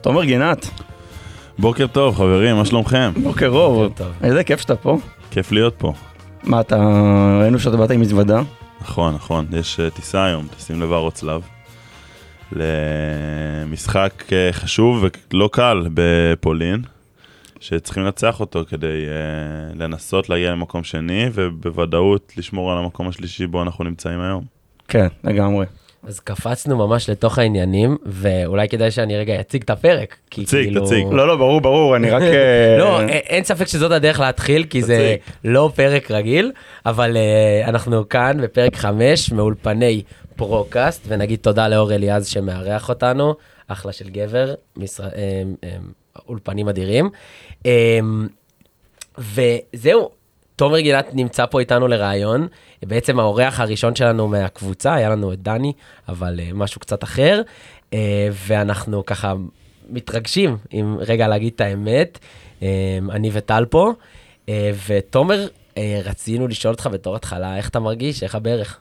תומר גינת, בוקר טוב חברים, מה שלומכם? בוקר אור. טוב. איזה כיף שאתה פה. כיף להיות פה. מה אתה, ראינו שאתה באת עם מזוודה. נכון, נכון, יש אה, טיסה היום, טסים לוורוצלב. למשחק אה, חשוב ולא קל בפולין, שצריכים לנצח אותו כדי אה, לנסות להגיע למקום שני, ובוודאות לשמור על המקום השלישי בו אנחנו נמצאים היום. כן, לגמרי. אז קפצנו ממש לתוך העניינים, ואולי כדאי שאני רגע אציג את הפרק. כי תציג, כאילו- תציג. לא, לא, ברור, ברור, אני רק... אה, לא, א- אין ספק שזאת הדרך להתחיל, כי זה לא פרק רגיל, אבל אה, אנחנו כאן בפרק 5 מאולפני פרוקאסט, ונגיד תודה לאור אליעז שמארח אותנו, אחלה של גבר, אה, אה, אולפנים אדירים. אה, וזהו, תומר גינת נמצא פה איתנו לראיון, בעצם האורח הראשון שלנו מהקבוצה, היה לנו את דני, אבל uh, משהו קצת אחר, uh, ואנחנו ככה מתרגשים, אם רגע להגיד את האמת, uh, אני וטל פה, ותומר, רצינו לשאול אותך בתור התחלה, איך אתה מרגיש, איך הברך?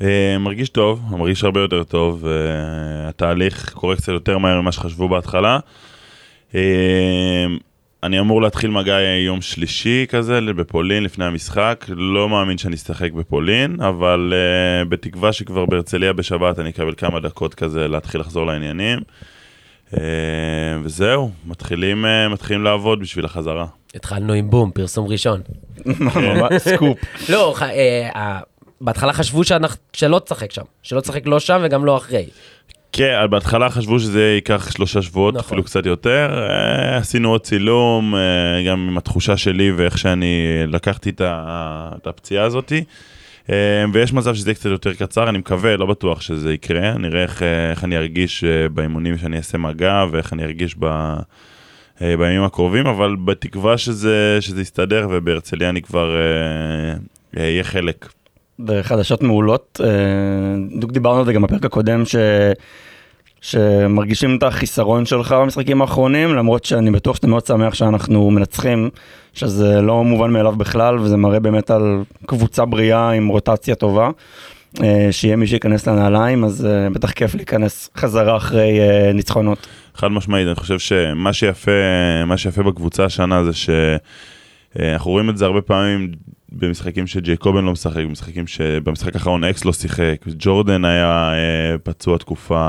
אה, מרגיש טוב, מרגיש הרבה יותר טוב, אה, התהליך קורה קצת יותר מהר ממה שחשבו בהתחלה. אני אמור להתחיל מגע יום שלישי כזה בפולין לפני המשחק, לא מאמין שאני אשחק בפולין, אבל uh, בתקווה שכבר בהרצליה בשבת אני אקבל כמה דקות כזה להתחיל לחזור לעניינים. Uh, וזהו, מתחילים, uh, מתחילים לעבוד בשביל החזרה. התחלנו עם בום, פרסום ראשון. סקופ. לא, בהתחלה חשבו שאנחנו, שלא תשחק שם, שלא תשחק לא שם וגם לא אחרי. כן, בהתחלה חשבו שזה ייקח שלושה שבועות, נכון. אפילו קצת יותר. אה, עשינו עוד צילום, אה, גם עם התחושה שלי ואיך שאני לקחתי את הפציעה הזאתי. אה, ויש מצב שזה יהיה קצת יותר קצר, אני מקווה, לא בטוח שזה יקרה. נראה איך, איך אני ארגיש באימונים שאני אעשה מגע ואיך אני ארגיש ב... בימים הקרובים, אבל בתקווה שזה, שזה יסתדר ובהרצליה אני כבר אה, אהיה חלק. בחדשות מעולות, אה, בדיוק דיברנו על זה גם בפרק הקודם, ש... שמרגישים את החיסרון שלך במשחקים האחרונים, למרות שאני בטוח שאתה מאוד שמח שאנחנו מנצחים, שזה לא מובן מאליו בכלל, וזה מראה באמת על קבוצה בריאה עם רוטציה טובה. אה, שיהיה מי שייכנס לנעליים, אז אה, בטח כיף להיכנס חזרה אחרי ניצחונות. חד משמעית, אני חושב שמה שיפה, שיפה בקבוצה השנה זה שאנחנו רואים את זה הרבה פעמים במשחקים שג'ייקובן לא משחק, במשחקים שבמשחק האחרון אקס לא שיחק, ג'ורדן היה אה, פצוע תקופה,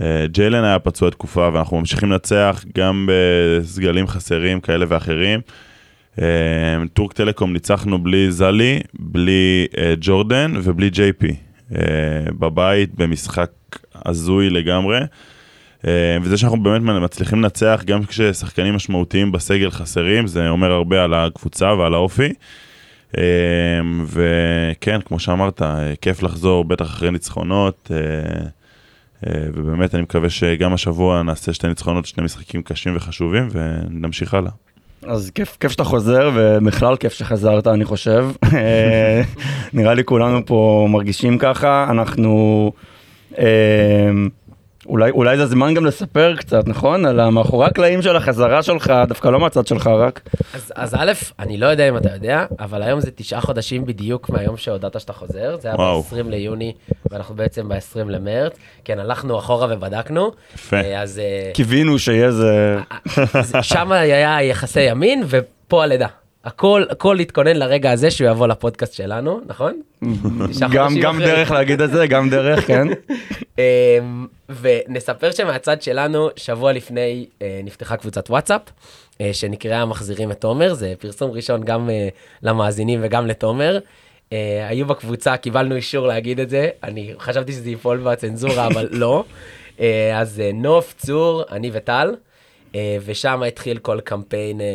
אה, ג'יילן היה פצוע תקופה, ואנחנו ממשיכים לנצח גם בסגלים חסרים כאלה ואחרים. אה, טורק טלקום ניצחנו בלי זלי, בלי אה, ג'ורדן ובלי ג'יי פי. אה, בבית במשחק הזוי לגמרי. אה, וזה שאנחנו באמת מצליחים לנצח גם כששחקנים משמעותיים בסגל חסרים, זה אומר הרבה על הקבוצה ועל האופי. אה, וכן, כמו שאמרת, כיף לחזור, בטח אחרי ניצחונות. אה, אה, ובאמת אני מקווה שגם השבוע נעשה שתי ניצחונות, שני משחקים קשים וחשובים, ונמשיך הלאה. אז כיף, כיף שאתה חוזר, ובכלל כיף שחזרת, אני חושב. אה, נראה לי כולנו פה מרגישים ככה. אנחנו... אה, אולי, אולי זה הזמן גם לספר קצת, נכון? על המאחורי הקלעים של החזרה שלך, דווקא לא מהצד שלך רק. אז, אז א', אני לא יודע אם אתה יודע, אבל היום זה תשעה חודשים בדיוק מהיום שהודעת שאתה חוזר, זה היה וואו. ב-20 ליוני, ואנחנו בעצם ב-20 למרץ. כן, הלכנו אחורה ובדקנו. יפה. אה, אז אה, קיווינו שיהיה איזה... זה- שם היה יחסי ימין, ופה הלידה. הכל, הכל להתכונן לרגע הזה שהוא יבוא לפודקאסט שלנו, נכון? גם, גם. דרך להגיד את זה, גם דרך, כן. אמ, ונספר שמהצד שלנו, שבוע לפני אה, נפתחה קבוצת וואטסאפ, אה, שנקראה מחזירים את תומר, זה פרסום ראשון גם אה, למאזינים וגם לתומר. אה, היו בקבוצה, קיבלנו אישור להגיד את זה, אני חשבתי שזה ייפול בצנזורה, אבל לא. אה, אז אה, נוף, צור, אני וטל. אה, ושם התחיל כל קמפיין אה,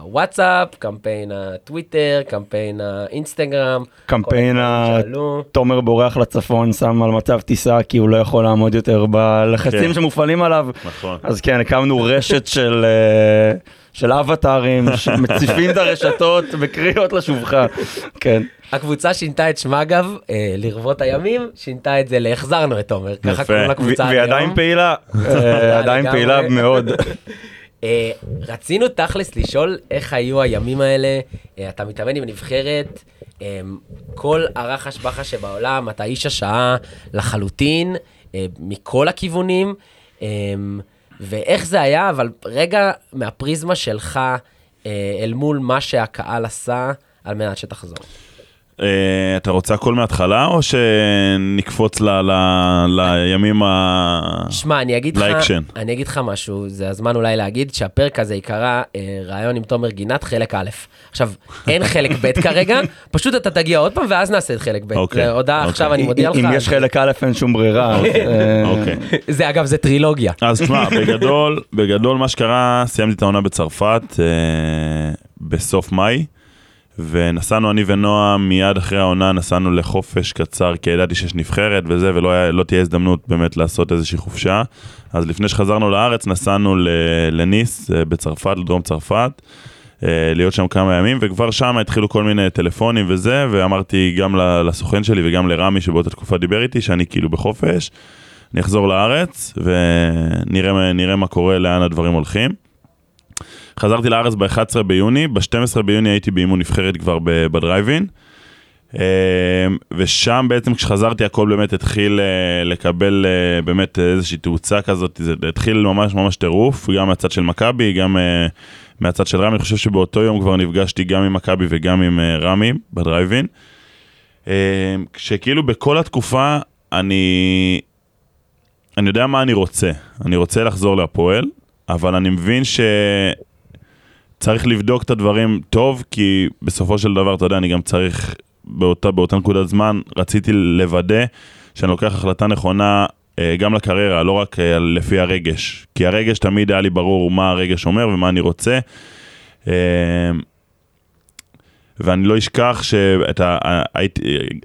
הוואטסאפ, קמפיין הטוויטר, קמפיין האינסטגרם. קמפיין. תומר בורח לצפון, שם על מצב טיסה כי הוא לא יכול לעמוד יותר בלחצים כן. שמופעלים עליו. נכון. אז כן, הקמנו רשת של, אה, של אבטארים שמציפים את הרשתות בקריאות לשובך. כן. הקבוצה שינתה את שמה אגב, אה, לרבות הימים, שינתה את זה להחזרנו את תומר. ככה יפה. קוראים לקבוצה עד והיא עדיין היום. פעילה, אה, עדיין לגמרי. פעילה מאוד. אה, רצינו תכלס לשאול איך היו הימים האלה, אה, אתה מתאמן עם נבחרת, אה, כל הרחש בחש שבעולם, אתה איש השעה לחלוטין, אה, מכל הכיוונים. ואיך זה היה, אבל רגע מהפריזמה שלך אה, אל מול מה שהקהל עשה על מנת שתחזור. אה, אתה רוצה הכל מההתחלה, או שנקפוץ ל- ל- לימים ה... שמע, אני אגיד לך. אני אגיד לך משהו, זה הזמן אולי להגיד שהפרק הזה ייקרא אה, ראיון עם תומר גינת, חלק א'. עכשיו, אין חלק ב' כרגע, פשוט אתה תגיע עוד פעם ואז נעשה את חלק ב'. אוקיי, זה הודעה אוקיי. עכשיו, אני מודיע לך. אם יש חלק א' אין שום ברירה. אז, אה, אוקיי. זה אגב, זה טרילוגיה. אז תשמע, בגדול, בגדול מה שקרה, סיימתי את העונה בצרפת בסוף מאי, ונסענו אני ונועה מיד אחרי העונה, נסענו לחופש קצר, כי ידעתי שיש נבחרת וזה, ולא היה, לא תהיה הזדמנות באמת לעשות איזושהי חופשה. אז לפני שחזרנו לארץ, נסענו לניס אה, בצרפת, לדרום צרפת. אה, להיות שם כמה ימים, וכבר שם התחילו כל מיני טלפונים וזה, ואמרתי גם לסוכן שלי וגם לרמי שבאותה תקופה דיבר איתי, שאני כאילו בחופש, אני אחזור לארץ ונראה מה- נראה מה קורה, לאן הדברים הולכים. חזרתי לארץ ב-11 ביוני, ב-12 ביוני הייתי באימון נבחרת כבר בדרייבין. אה, ושם בעצם כשחזרתי הכל באמת התחיל אה, לקבל אה, באמת איזושהי תאוצה כזאת, זה התחיל ממש ממש טירוף, גם מהצד של מכבי, גם אה, מהצד של רמי, אני חושב שבאותו יום כבר נפגשתי גם עם מכבי וגם עם רמי בדרייבין. אה, כשכאילו בכל התקופה אני, אני יודע מה אני רוצה, אני רוצה לחזור להפועל, אבל אני מבין שצריך לבדוק את הדברים טוב, כי בסופו של דבר, אתה יודע, אני גם צריך, באותה, באותה נקודת זמן, רציתי לוודא שאני לוקח החלטה נכונה אה, גם לקריירה, לא רק אה, לפי הרגש. כי הרגש תמיד היה לי ברור מה הרגש אומר ומה אני רוצה. אה, ואני לא אשכח שאת ה...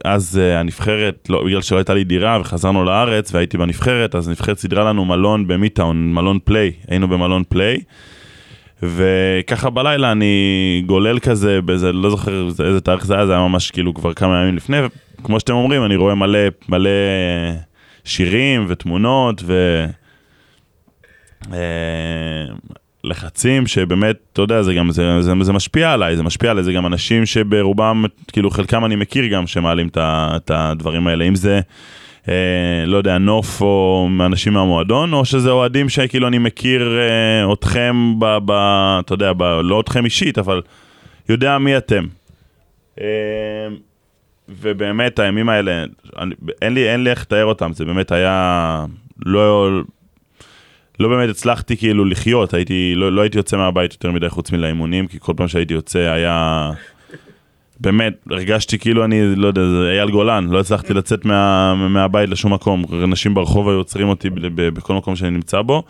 אז אה, הנבחרת, לא, בגלל שלא הייתה לי דירה וחזרנו לארץ והייתי בנבחרת, אז הנבחרת סידרה לנו מלון במיטאון, מלון פליי, היינו במלון פליי. וככה בלילה אני גולל כזה, באיזה, לא זוכר איזה- תאריך זה היה, זה היה ממש כאילו כבר כמה ימים לפני, וכמו שאתם אומרים, אני רואה מלא, מלא שירים ותמונות ו... לחצים שבאמת, אתה יודע, זה גם, זה, זה, זה משפיע עליי, זה משפיע עליי, זה גם אנשים שברובם, כאילו חלקם אני מכיר גם שמעלים את הדברים האלה, אם זה, אה, לא יודע, נוף או אנשים מהמועדון, או שזה אוהדים שכאילו אני מכיר אה, אתכם, ב, ב, אתה יודע, ב, לא אתכם אישית, אבל יודע מי אתם. אה, ובאמת הימים האלה, אני, אין, לי, אין לי איך לתאר אותם, זה באמת היה, לא, לא באמת הצלחתי כאילו לחיות, הייתי, לא, לא הייתי יוצא מהבית יותר מדי חוץ מלאימונים, כי כל פעם שהייתי יוצא היה... באמת, הרגשתי כאילו אני, לא יודע, זה אייל גולן, לא הצלחתי לצאת מה, מהבית לשום מקום. אנשים ברחוב היו עוצרים אותי בכל מקום שאני נמצא בו.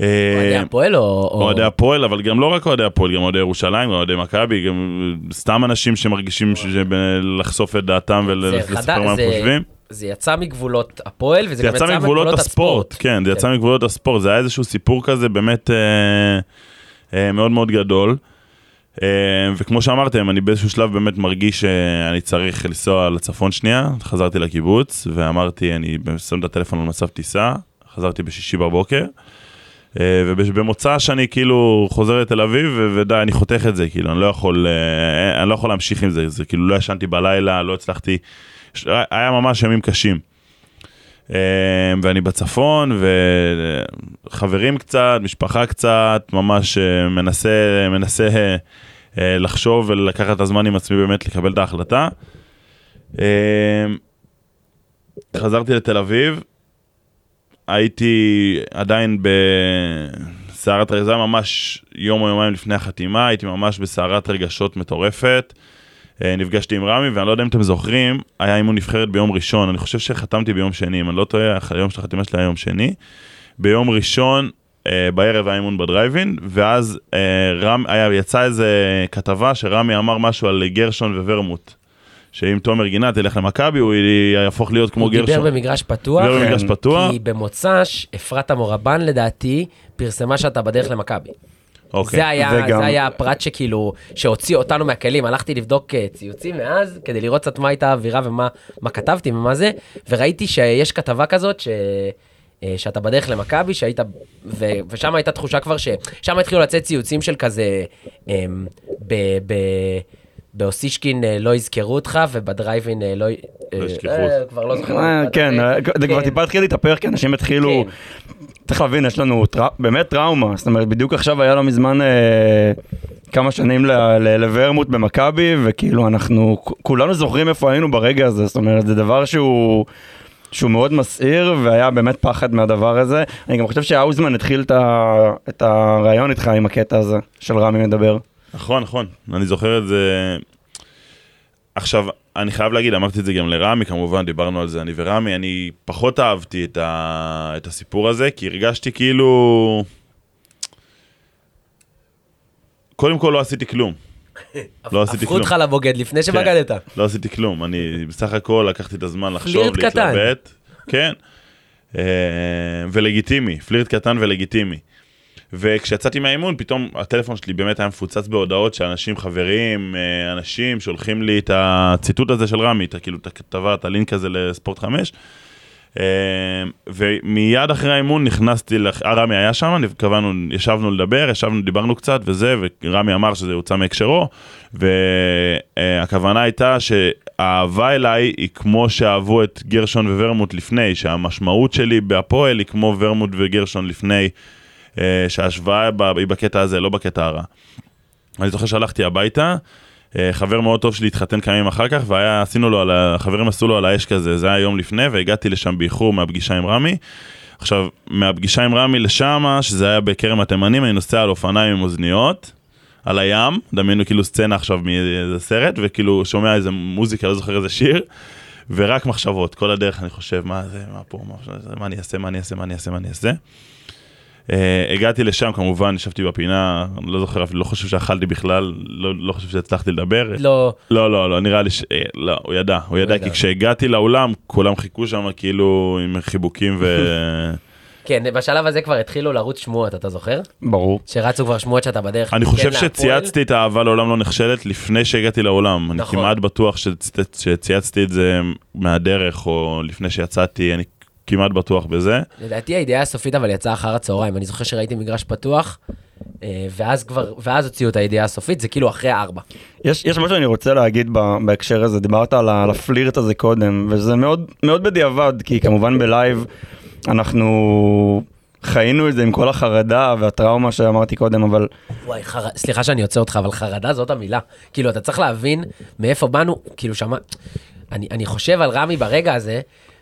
אוהדי אה, הפועל או... או- אוהדי הפועל, אבל גם לא רק אוהדי הפועל, גם אוהדי ירושלים, גם אוהדי מכבי, גם סתם אנשים שמרגישים לחשוף את דעתם ולספר מה הם חושבים. זה יצא מגבולות הפועל, וזה זה גם יצא מגבולות הספורט, כן, זה יצא מגבולות הספורט, זה היה איזשהו סיפור כזה באמת אה, אה, מאוד מאוד גדול. אה, וכמו שאמרתם, אני באיזשהו שלב באמת מרגיש שאני צריך לנסוע לצפון שנייה, חזרתי לקיבוץ, ואמרתי, אני שם את הטלפון על מצב טיסה, חזרתי בשישי בבוקר, אה, ובמוצא שאני כאילו חוזר לתל אביב, ודי, אני חותך את זה, כאילו, אני לא יכול, אה, אני לא יכול להמשיך עם זה, זה כאילו לא ישנתי בלילה, לא הצלחתי, היה ממש ימים קשים. אה, ואני בצפון, וחברים קצת, משפחה קצת, ממש אה, מנסה, מנסה אה, אה, לחשוב ולקחת את הזמן עם עצמי באמת לקבל את ההחלטה. אה, חזרתי לתל אביב, הייתי עדיין בסערת רגשות, זה היה ממש יום או יומיים לפני החתימה, הייתי ממש בסערת רגשות מטורפת. אה, נפגשתי עם רמי, ואני לא יודע אם אתם זוכרים, היה אימון נבחרת ביום ראשון, אני חושב שחתמתי ביום שני, אם אני לא טועה, היום של החתימה שלי היה יום שני. ביום ראשון, אה, בערב היה אימון בדרייבין, ואז אה, רם, היה, יצאה איזה כתבה שרמי אמר משהו על גרשון וורמוט. שאם תומר גינת ילך למכבי, הוא יהפוך להיות כמו הוא דיבר גרשון. במגרש פתוח, דיבר במגרש כן. פתוח. כי במוצ"ש, אפרת המורבן לדעתי, פרסמה שאתה בדרך למכבי. אוקיי. זה היה, וגם- זה היה הפרט שכאילו, שהוציא אותנו מהכלים, הלכתי לבדוק אה, ציוצים מאז, כדי לראות קצת מה הייתה האווירה ומה מה כתבתי ומה זה, וראיתי שיש כתבה כזאת, ש... אה, שאתה בדרך למכבי, שהיית, ו... ושם הייתה תחושה כבר ש... שם התחילו לצאת ציוצים של כזה, אמ, ב... ב... באוסישקין אה, לא יזכרו אותך, ובדרייבין אה, לא... אה, ישכחו אה, אותך. כבר לא זוכר. כן, זה כבר כן. טיפה התחיל להתהפך, כי אנשים התחילו, כן. צריך להבין, יש לנו באמת טראומה, זאת אומרת, בדיוק עכשיו היה לא מזמן כמה שנים לוורמוט במכבי, וכאילו אנחנו, כולנו זוכרים איפה היינו ברגע הזה, זאת אומרת, זה דבר שהוא... שהוא מאוד מסעיר, והיה באמת פחד מהדבר הזה. אני גם חושב שהאוזמן התחיל את, ה... את הרעיון איתך עם הקטע הזה, של רמי מדבר. נכון, נכון, אני זוכר את זה. עכשיו, אני חייב להגיד, אמרתי את זה גם לרמי, כמובן, דיברנו על זה, אני ורמי, אני פחות אהבתי את, ה... את הסיפור הזה, כי הרגשתי כאילו... קודם כל לא עשיתי כלום. לא עשיתי הפכו כלום. אותך לבוגד לפני שבגדת. לא עשיתי כלום, אני בסך הכל לקחתי את הזמן לחשוב, פלירט קטן. להתלבט. כן. אה, ולגיטימי, פלירט קטן ולגיטימי. וכשיצאתי מהאימון, פתאום הטלפון שלי באמת היה מפוצץ בהודעות שאנשים, חברים, אה, אנשים שולחים לי את הציטוט הזה של רמי, את, כאילו את הכתבה, את הלינק הזה לספורט 5. אה, ומיד אחרי האימון נכנסתי, לח- אה, רמי היה שם, קבענו, ישבנו לדבר, ישבנו, דיברנו קצת וזה, ורמי אמר שזה הוצא מהקשרו, והכוונה הייתה שהאהבה אליי היא כמו שאהבו את גרשון וורמוט לפני, שהמשמעות שלי בהפועל היא כמו וורמוט וגרשון לפני, שההשוואה בה- היא בקטע הזה, לא בקטע הרע. אני זוכר שהלכתי הביתה, אה, חבר מאוד טוב שלי התחתן כמה ימים אחר כך, והיה, עשינו לו על. החברים עשו לו על האש כזה, זה היה יום לפני, והגעתי לשם באיחור מהפגישה עם רמי. עכשיו, מהפגישה עם רמי לשם, שזה היה בכרם התימנים, אני נוסע על אופניים עם אוזניות, על הים, דמיינו כאילו סצנה עכשיו מאיזה סרט, וכאילו שומע איזה מוזיקה, לא זוכר איזה שיר, ורק מחשבות, כל הדרך אני חושב, מה זה, מה פה, מה, מה אני אעשה, מה אני אעשה, מה אני אעשה, מה אני אעשה. Uh, הגעתי לשם, כמובן, ישבתי בפינה, לא זוכר, אפילו לא חושב שאכלתי בכלל, לא, לא חושב שהצלחתי לדבר. לא, לא, לא, לא, נראה לי ש... אה, לא, הוא ידע, הוא ידע, ידע. כי כשהגעתי לאולם, כולם חיכו שם כאילו עם חיבוקים ו... כן, בשלב הזה כבר התחילו לרוץ שמועות, אתה זוכר? ברור. שרצו כבר שמועות שאתה בדרך. אני כן חושב. שצייצתי את האהבה לעולם לא נכשלת לפני שהגעתי לאולם. אני נכון. כמעט בטוח שצ- שצייצתי את זה מהדרך, או לפני שיצאתי, אני כמעט בטוח בזה. לדעתי הידיעה הסופית אבל יצאה אחר הצהריים, אני זוכר שראיתי מגרש פתוח, אה, ואז כבר, ואז הוציאו את הידיעה הסופית, זה כאילו אחרי הארבע. יש, יש משהו שאני רוצה להגיד ב- בהקשר הזה, דיברת על, על הפלירט הזה קודם, וזה מאוד, מאוד בדיעבד, כי כמובן בלייב אנחנו חיינו את זה עם כל החרדה והטראומה שאמרתי קודם, אבל וואי, חר... סליחה שאני עוצר אותך, אבל חרדה זאת המילה. כאילו, אתה צריך להבין מאיפה באנו, כאילו, שמע... אני, אני חושב על רמי ברגע הזה,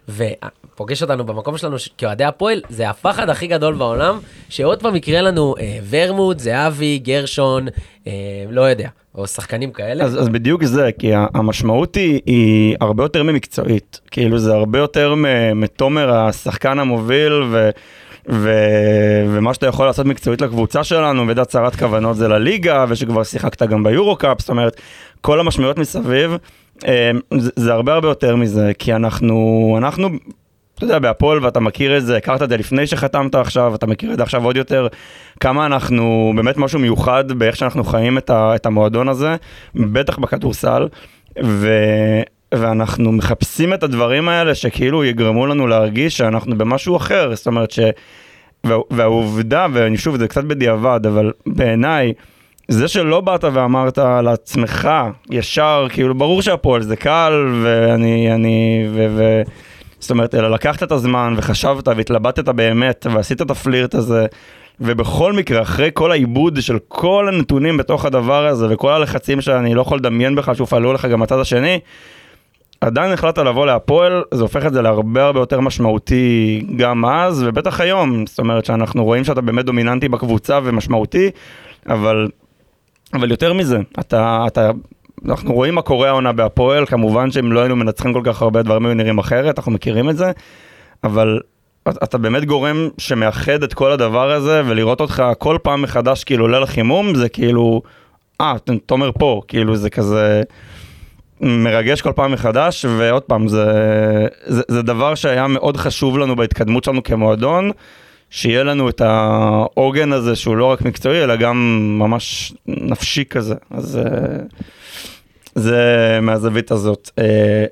ופוגש אותנו במקום שלנו כאוהדי הפועל, זה הפחד הכי גדול בעולם, שעוד פעם יקרה לנו אה, ורמוט, זהבי, גרשון, אה, לא יודע, או שחקנים כאלה. אז, אז בדיוק זה, כי המשמעות היא, היא הרבה יותר ממקצועית, כאילו זה הרבה יותר מתומר השחקן המוביל, ו... ו... ומה שאתה יכול לעשות מקצועית לקבוצה שלנו, וידע צרת כוונות זה לליגה, ושכבר שיחקת גם ביורו-קאפ, זאת אומרת, כל המשמעויות מסביב, זה, זה הרבה הרבה יותר מזה, כי אנחנו, אנחנו, אתה יודע, בהפועל, ואתה מכיר את זה, הכרת את זה לפני שחתמת עכשיו, אתה מכיר את זה עכשיו עוד יותר, כמה אנחנו, באמת משהו מיוחד באיך שאנחנו חיים את, ה, את המועדון הזה, בטח בכדורסל, ו... ואנחנו מחפשים את הדברים האלה שכאילו יגרמו לנו להרגיש שאנחנו במשהו אחר, זאת אומרת ש... וה, והעובדה, ואני שוב, זה קצת בדיעבד, אבל בעיניי, זה שלא באת ואמרת לעצמך ישר, כאילו ברור שהפועל זה קל, ואני, אני, ו... ו זאת אומרת, אלא לקחת את הזמן וחשבת והתלבטת באמת ועשית את הפלירט הזה, ובכל מקרה, אחרי כל העיבוד של כל הנתונים בתוך הדבר הזה וכל הלחצים שאני לא יכול לדמיין בכלל שהופעלו לך גם בצד השני, עדיין החלטת לבוא להפועל, זה הופך את זה להרבה הרבה יותר משמעותי גם אז, ובטח היום, זאת אומרת שאנחנו רואים שאתה באמת דומיננטי בקבוצה ומשמעותי, אבל, אבל יותר מזה, אתה, אתה, אנחנו רואים מה קורה העונה בהפועל, כמובן שאם לא היינו מנצחים כל כך הרבה דברים היו נראים אחרת, אנחנו מכירים את זה, אבל אתה באמת גורם שמאחד את כל הדבר הזה, ולראות אותך כל פעם מחדש כאילו עולה לחימום, זה כאילו, אה, תומר פה, כאילו זה כזה... מרגש כל פעם מחדש, ועוד פעם, זה, זה, זה דבר שהיה מאוד חשוב לנו בהתקדמות שלנו כמועדון, שיהיה לנו את העוגן הזה שהוא לא רק מקצועי, אלא גם ממש נפשי כזה. אז אה, זה מהזווית הזאת. אה,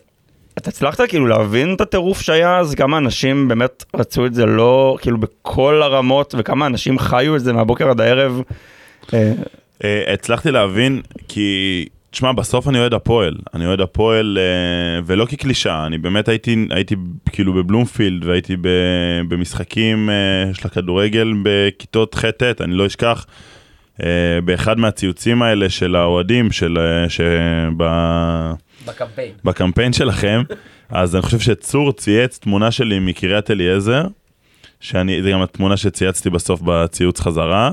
אתה הצלחת כאילו להבין את הטירוף שהיה אז? כמה אנשים באמת רצו את זה לא, כאילו בכל הרמות, וכמה אנשים חיו את זה מהבוקר עד הערב? אה, הצלחתי להבין, כי, תשמע, בסוף אני אוהד הפועל. אני אוהד הפועל, אה, ולא כקלישאה, אני באמת הייתי, הייתי כאילו בבלומפילד, והייתי ב, במשחקים אה, של הכדורגל בכיתות ח'-ט', אני לא אשכח. אה, באחד מהציוצים האלה של האוהדים, של... אה, שב... בקמפיין. בקמפיין שלכם, אז אני חושב שצור צייץ תמונה שלי מקריית אליעזר, שאני, זה גם התמונה שצייצתי בסוף בציוץ חזרה,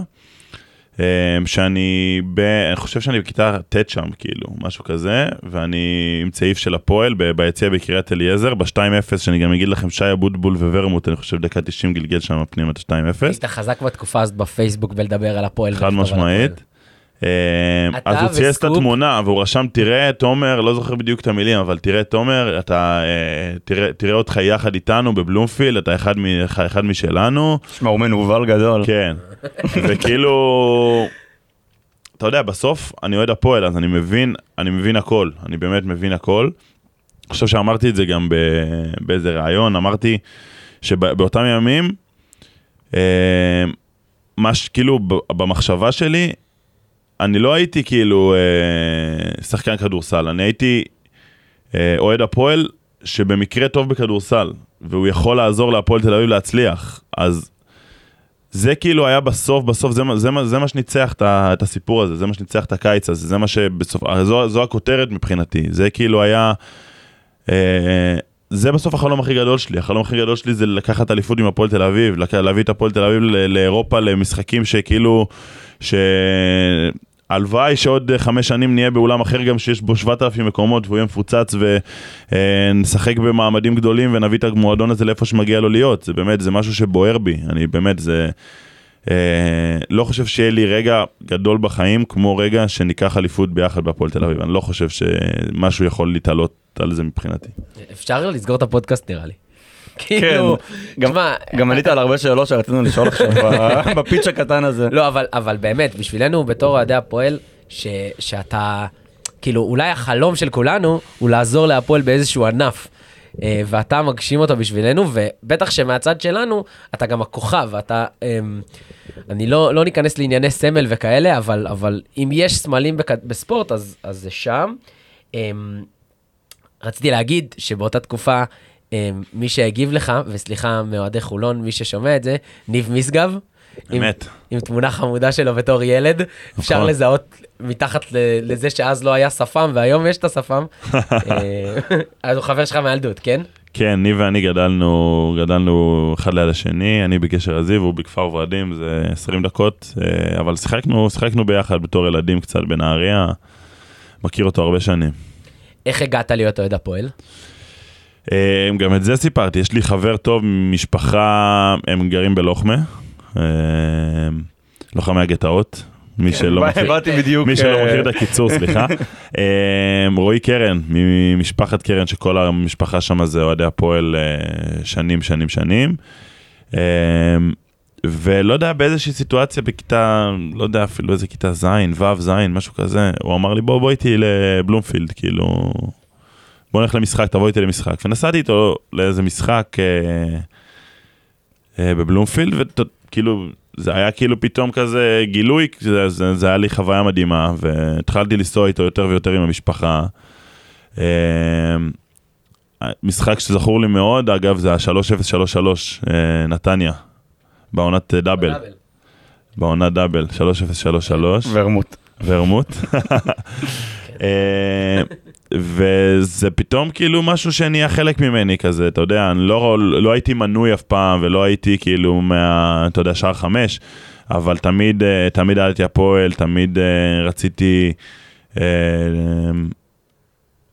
שאני, ב, אני חושב שאני בכיתה ט' שם, כאילו, משהו כזה, ואני עם צעיף של הפועל ביציע בקריית אליעזר, ב-2-0, שאני גם אגיד לכם, שי אבוטבול וורמוט, אני חושב דקה 90 גלגל שם פנימה את ה-2-0. היית חזק בתקופה הזאת בפייסבוק בלדבר על הפועל. חד משמעית. אה, אז הוא צייץ את. התמונה והוא רשם תראה תומר לא זוכר בדיוק את המילים אבל תראה תומר אתה אה, תראה תראה אותך יחד איתנו בבלומפילד אתה אחד מ- אחד משלנו שמע, הוא מנוול גדול. כן וכאילו אתה יודע בסוף אני אוהד הפועל אז אני מבין אני מבין הכל אני באמת מבין הכל. אני חושב שאמרתי את זה גם ב- באיזה ראיון אמרתי שבאותם ימים אה, מה שכאילו במחשבה שלי אני לא הייתי כאילו אה, שחקן כדורסל, אני הייתי אה, אוהד הפועל שבמקרה טוב בכדורסל, והוא יכול לעזור להפועל תל אביב להצליח. אז זה כאילו היה בסוף, בסוף זה, זה, מה- זה מה שניצח את, הסיפור הזה, זה מה שניצח את הקיץ הזה, זה מה שבסוף, הרי זו, זו הכותרת מבחינתי, זה כאילו היה, אה, זה בסוף החלום הכי גדול שלי, החלום הכי גדול שלי זה לקחת אליפות עם הפועל תל אביב, להביא את הפועל תל אביב לאירופה למשחקים שכאילו, שהלוואי שעוד חמש שנים נהיה באולם אחר גם שיש בו 7,000 מקומות והוא יהיה מפוצץ ונשחק במעמדים גדולים ונביא את המועדון הזה לאיפה שמגיע לו להיות, זה באמת, זה משהו שבוער בי, אני באמת, זה... אה, לא חושב שיהיה לי רגע גדול בחיים כמו רגע שניקח אליפות ביחד בהפועל תל אביב, אני לא חושב שמשהו יכול להתעלות על זה מבחינתי. אפשר לסגור את הפודקאסט נראה לי. כאילו, גם- תשמע, גם ענית על הרבה שאלות שרצינו לשאול עכשיו בפיץ' הקטן הזה. לא, אבל, באמת, בשבילנו בתור אוהדי הפועל, שאתה, כאילו, אולי החלום של כולנו הוא לעזור להפועל באיזשהו ענף. אה, ואתה מגשים אותו בשבילנו, ובטח שמהצד שלנו, אתה גם הכוכב, ואתה... אמ, אני לא, לא ניכנס לענייני סמל וכאלה, אבל, אבל אם יש סמלים בכ, בספורט, אז, אז זה שם. אמ, רציתי להגיד שבאותה תקופה, מי שהגיב לך, וסליחה מאוהדי חולון, מי ששומע את זה, ניב משגב. עם- אמת. עם תמונה חמודה שלו בתור ילד, אפשר נכון. לזהות מתחת לזה שאז לא היה שפם והיום יש את השפם. אה, אז הוא חבר שלך מהילדות, כן? כן, ניב ואני גדלנו, גדלנו אחד ליד השני, אני בקשר הזיו, הוא בכפר ורדים, זה 20 דקות, אה, אבל שיחקנו, שיחקנו ביחד בתור ילדים קצת בנהריה, מכיר אותו הרבה שנים. איך הגעת להיות אוהד הפועל? אה, גם את זה סיפרתי, יש לי חבר טוב משפחה, הם גרים בלוחמה, אה, לוחמי הגטאות, מי שלא מכיר. מי שלא אה, מכיר את הקיצור, סליחה. רועי קרן, ממשפחת קרן, שכל המשפחה שם זה אוהדי הפועל שנים, שנים, שנים. ולא יודע, באיזושהי סיטואציה בכיתה, לא יודע אפילו איזה כיתה ז', ו', ז', משהו כזה, הוא אמר לי בוא, בוא איתי לבלומפילד, כאילו, בוא נלך למשחק, תבוא איתי למשחק. ונסעתי איתו לאיזה משחק אה, אה, בבלומפילד, וכאילו, זה היה כאילו פתאום כזה גילוי, זה, זה, זה היה לי חוויה מדהימה, והתחלתי לנסוע איתו יותר ויותר עם המשפחה. אה, משחק שזכור לי מאוד, אגב, זה ה-3033, אה, נתניה, בעונת אה, דאבל, בעונת דאבל, 3033. ורמוט. ורמוט. אה, וזה פתאום כאילו משהו שנהיה חלק ממני כזה, אתה יודע, אני לא, לא הייתי מנוי אף פעם ולא הייתי כאילו מה, אתה יודע, שער חמש, אבל תמיד, אה, תמיד אהבתי הפועל, תמיד אה, רציתי, אה,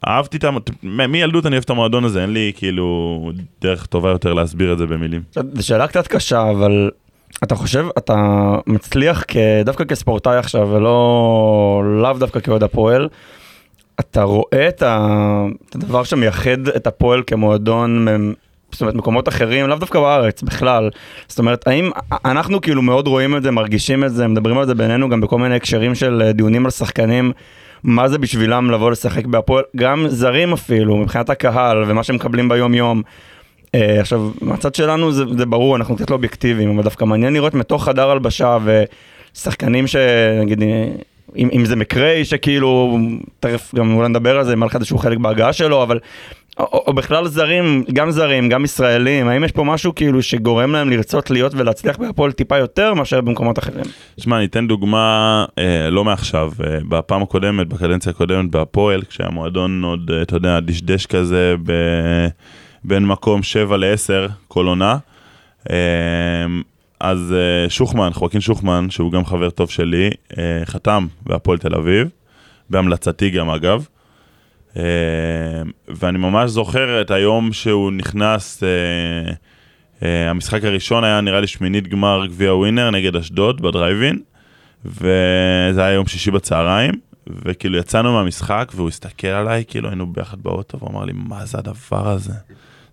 אהבתי את, המ- מ- מילדות אני אוהב את המועדון הזה, אין לי כאילו דרך טובה יותר להסביר את זה במילים. זו שאלה קצת קשה, אבל אתה חושב, אתה מצליח דווקא כספורטאי עכשיו, ולא לאו דווקא כאוהד הפועל, אתה רואה את, הדבר שמייחד את הפועל כמועדון, זאת אומרת, מקומות אחרים, לאו דווקא בארץ, בכלל. זאת אומרת, האם אנחנו כאילו מאוד רואים את זה, מרגישים את זה, מדברים על זה בינינו גם בכל מיני הקשרים של אה, דיונים על שחקנים, מה זה בשבילם לבוא לשחק בהפועל, גם זרים אפילו, מבחינת הקהל ומה שהם מקבלים ביום-יום. Uh, עכשיו, מהצד שלנו זה, זה ברור, אנחנו קצת לא אובייקטיביים, אבל דווקא מעניין לראות מתוך חדר הלבשה ושחקנים שנגיד, אה, אם, אם זה מקריי שכאילו, תכף גם אולי נדבר על זה, אם היה לך איזשהו חלק בהגעה שלו, אבל, או, או בכלל זרים, גם זרים, גם ישראלים, האם יש פה משהו כאילו שגורם להם לרצות להיות ולהצליח בהפועל טיפה יותר מאשר במקומות אחרים? תשמע, אני אתן דוגמה אה, לא מעכשיו, אה, בפעם הקודמת, בקדנציה הקודמת בהפועל, כשהמועדון עוד, אה, אתה יודע, דשדש כזה ב, בין מקום 7 ל-10 כל עונה. אה, אז אה, שוחמן, חואקין שוחמן, שהוא גם חבר טוב שלי, אה, חתם בהפועל תל אביב, בהמלצתי גם אגב. אה, ואני ממש זוכר את היום שהוא נכנס, אה, המשחק הראשון היה נראה לי שמינית גמר גביע ווינר נגד אשדוד בדרייבין, וזה היה יום שישי בצהריים, וכאילו יצאנו מהמשחק והוא הסתכל עליי, כאילו היינו ביחד באוטו, והוא אמר לי, מה זה הדבר הזה?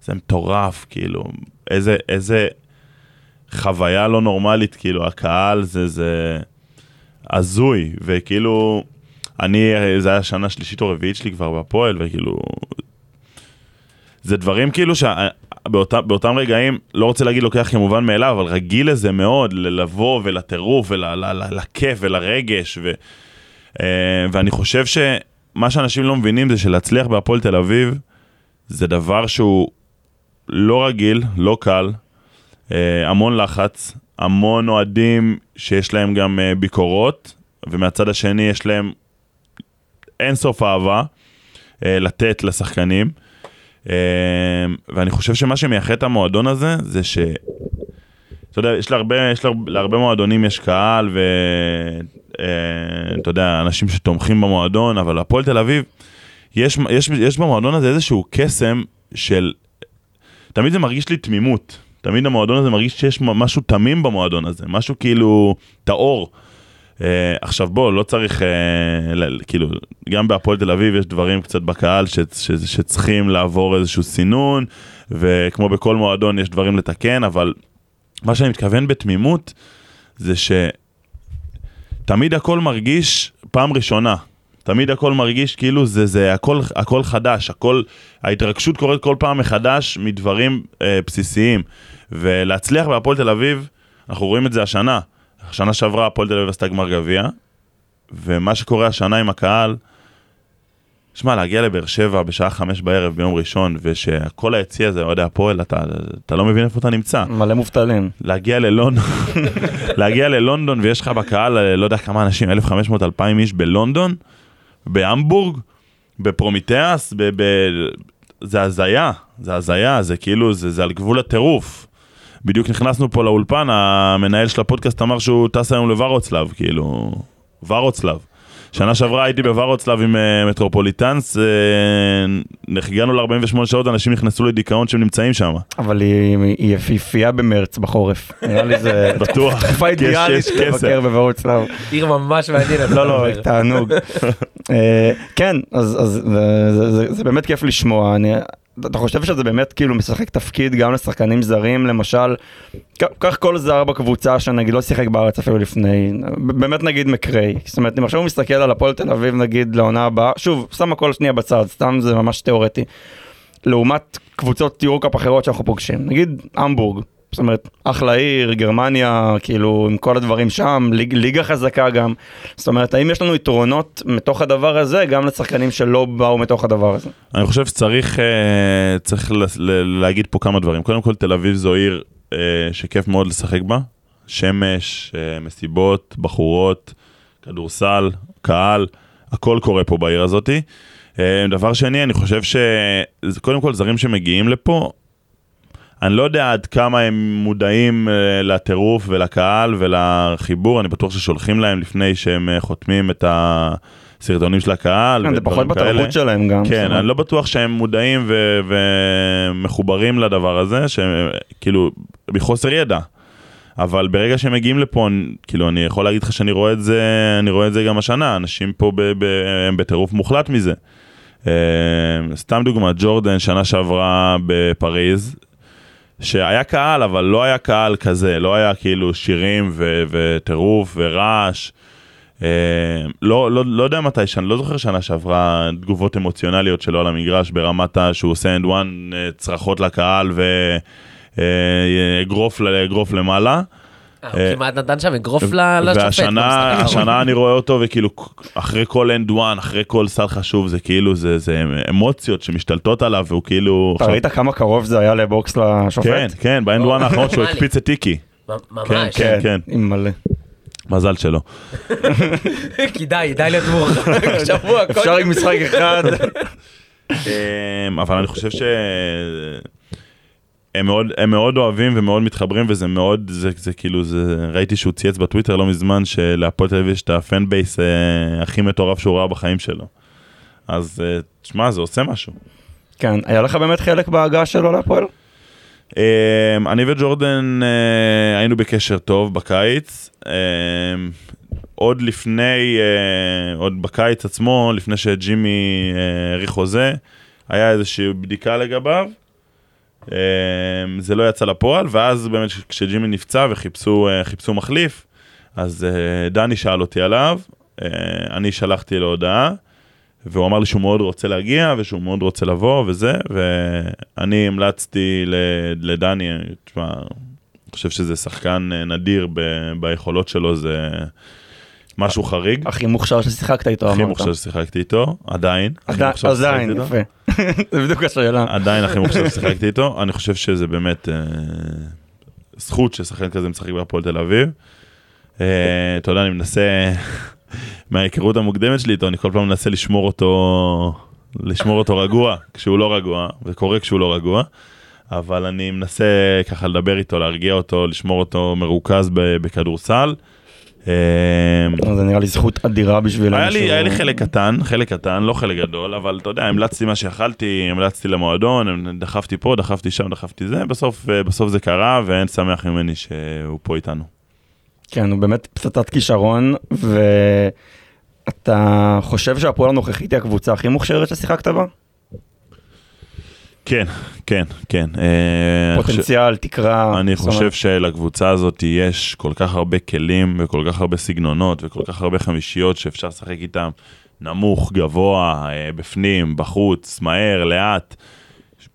זה מטורף, כאילו, איזה, איזה חוויה לא נורמלית, כאילו, הקהל זה, זה הזוי, וכאילו, אני, זה היה שנה שלישית או רביעית שלי כבר בהפועל, וכאילו... זה דברים כאילו שבאותם באותם רגעים, לא רוצה להגיד לוקח כמובן מאליו, אבל רגיל לזה מאוד, לבוא ולטירוף ולכיף ולרגש, ו, אה, ואני חושב שמה שאנשים לא מבינים זה שלהצליח בהפועל תל אביב, זה דבר שהוא לא רגיל, לא קל, אה, המון לחץ, המון אוהדים שיש להם גם אה, ביקורות, ומהצד השני יש להם אין סוף אהבה אה, לתת לשחקנים. ואני חושב שמה שמייחד את המועדון הזה, זה ש... אתה יודע, יש להרבה, יש להרבה, מועדונים יש קהל ואתה יודע, אנשים שתומכים במועדון, אבל הפועל תל אביב, יש, יש, יש במועדון הזה איזשהו קסם של... תמיד זה מרגיש לי תמימות. תמיד המועדון הזה מרגיש שיש משהו תמים במועדון הזה, משהו כאילו טהור. Uh, עכשיו בוא, לא צריך, uh, ל- כאילו, גם בהפועל תל אביב יש דברים קצת בקהל ש- ש- שצריכים לעבור איזשהו סינון, וכמו בכל מועדון יש דברים לתקן, אבל מה שאני מתכוון בתמימות, זה שתמיד הכל מרגיש פעם ראשונה. תמיד הכל מרגיש כאילו זה, זה הכל, הכל חדש, הכל, ההתרגשות קורית כל פעם מחדש מדברים אה, בסיסיים. ולהצליח בהפועל תל אביב, אנחנו רואים את זה השנה. השנה שעברה הפועל תל אביב עשתה גמר גביע, ומה שקורה השנה עם הקהל, שמע, להגיע לבאר שבע בשעה חמש בערב ביום ראשון, ושכל היציע הזה אוהדי הפועל, אתה, אתה לא מבין איפה אתה נמצא. מלא מובטלים. להגיע ללונדון, להגיע ללונדון ויש לך בקהל, לא יודע כמה אנשים, 1,500-2,000 איש בלונדון, בהמבורג, בפרומיטיאס, ב... ב... זה הזיה, זה הזיה, זה כאילו, זה, זה על גבול הטירוף. בדיוק נכנסנו פה לאולפן, המנהל של הפודקאסט אמר שהוא טס היום לוורוצלב, כאילו, ורוצלב. שנה שעברה הייתי בוורוצלב עם uh, מטרופוליטנס, הגענו ל-48 שעות, אנשים נכנסו לדיכאון שהם נמצאים שם. אבל היא, היא יפיפייה במרץ, בחורף. נראה לי זה בטוח, תקופה אידיאלית לבקר בוורוצלב. עיר ממש מעניינת. לא, לא, תענוג. אה, כן, אז זה באמת כיף לשמוע. אתה חושב שזה באמת כאילו משחק תפקיד גם לשחקנים זרים, למשל, קח כל זר בקבוצה שנגיד לא שיחק בארץ אפילו לפני, באמת נגיד מקריי, זאת אומרת אם עכשיו הוא מסתכל על הפועל תל אביב נגיד לעונה הבאה, שוב, שם הכל שנייה בצד, סתם זה ממש תיאורטי, לעומת קבוצות יורקאפ אחרות שאנחנו פוגשים, נגיד המבורג, זאת אומרת, אחלה עיר, גרמניה, כאילו, עם כל הדברים שם, ליג, ליגה חזקה גם. זאת אומרת, האם יש לנו יתרונות מתוך הדבר הזה, גם לשחקנים שלא באו מתוך הדבר הזה? אני חושב שצריך uh, צריך להגיד פה כמה דברים. קודם כל, תל אביב זו עיר uh, שכיף מאוד לשחק בה. שמש, uh, מסיבות, בחורות, כדורסל, קהל, הכל קורה פה בעיר הזאתי. דבר שני, אני חושב שקודם כל זרים שמגיעים לפה, אני לא יודע עד כמה הם מודעים uh, לטירוף ולקהל ולחיבור, אני בטוח ששולחים להם לפני שהם uh, חותמים את הסרטונים של הקהל. כן, זה פחות בתרבות שלהם גם. כן, אני לא בטוח שהם מודעים ו- ומחוברים לדבר הזה, שהם כאילו, מחוסר ידע. אבל ברגע שהם מגיעים לפה, כאילו, אני יכול להגיד לך שאני רואה את זה, אני רואה את זה גם השנה, אנשים פה ב- ב- הם בטירוף מוחלט מזה. אה, סתם דוגמא, ג'ורדן שנה שעברה בפריז, שהיה קהל, אבל לא היה קהל כזה, לא היה כאילו שירים ו- וטירוף ורעש. אה, לא, לא, לא יודע מתי, שאני לא זוכר שנה שעברה תגובות אמוציונליות שלו על המגרש ברמת שהוא עושה and one צרחות לקהל ואגרוף אה, למעלה. אה, הוא כמעט נתן שם אגרוף לשופט. והשנה, האחרון. השנה אני רואה אותו וכאילו אחרי כל and one, אחרי כל סל חשוב, זה כאילו, זה, זה אמוציות שמשתלטות עליו והוא כאילו... אתה ראית כמה קרוב זה היה לבוקס לשופט? כן, כן, ב and one האחרון שהוא. הקפיץ את טיקי. מ- ממש. כן, כן. כן, עם מלא. מזל שלו. כדאי, די להיות מורחק שבוע. כל- אפשר עם משחק אחד. אמ, אבל אני חושב ש... הם מאוד, הם מאוד אוהבים ומאוד מתחברים וזה מאוד, זה, זה כאילו, זה, ראיתי שהוא צייץ בטוויטר לא מזמן שלהפועל תל אביב יש את ה fan base אה, הכי מטורף שהוא ראה בחיים שלו. אז אה, תשמע, זה עושה משהו. כן, היה לך באמת חלק בהגעה שלו להפועל? אה, אני וג'ורדן אה, היינו בקשר טוב בקיץ. אה, עוד לפני, אה, עוד בקיץ עצמו, לפני שג'ימי אה, האריך חוזה, היה איזושהי בדיקה לגביו. אה, זה לא יצא לפועל, ואז באמת כשג'ימי נפצע וחיפשו אה, מחליף, אז אה, דני שאל אותי עליו, אה, אני שלחתי לו הודעה, והוא אמר לי שהוא מאוד רוצה להגיע ושהוא מאוד רוצה לבוא וזה, ואני המלצתי לדני, תשמע, אני חושב שזה שחקן נדיר ביכולות שלו, זה משהו חריג. הכי מוכשר ששיחקת איתו, הכי. מוכשר ששיחקתי איתו, עדיין. עדיין. יפה. זה בדיוק השאלה. עדיין הכי מוכשר ששיחקתי איתו, אני חושב שזה באמת אה, זכות ששחקן כזה משחק בהפועל תל אביב. אה, אתה יודע, אני מנסה, מההיכרות המוקדמת שלי איתו, אני כל פעם מנסה לשמור אותו, לשמור אותו רגוע, כשהוא לא רגוע, וקורה כשהוא לא רגוע. אבל אני מנסה ככה לדבר איתו, להרגיע אותו, לשמור אותו מרוכז בכדורסל. אה, זה נראה לי זכות אדירה בשבילנו. היה לי, היה לי חלק קטן, חלק קטן, לא חלק גדול, אבל אתה יודע, המלצתי מה שיכלתי, המלצתי למועדון, דחפתי פה, דחפתי שם, דחפתי זה, בסוף, אה, בסוף זה קרה, ואין שמח ממני שהוא פה איתנו. כן, הוא באמת פצצת כישרון, ואתה חושב שהפועל הנוכחית היא הקבוצה הכי מוכשרת ששיחקת בה? כן, כן, כן. אה, פוטנציאל, תקרה. אני חושב שלקבוצה הזאת יש כל כך הרבה כלים וכל כך הרבה סגנונות וכל כך הרבה חמישיות שאפשר לשחק איתם נמוך, גבוה, אה, בפנים, בחוץ, מהר, לאט.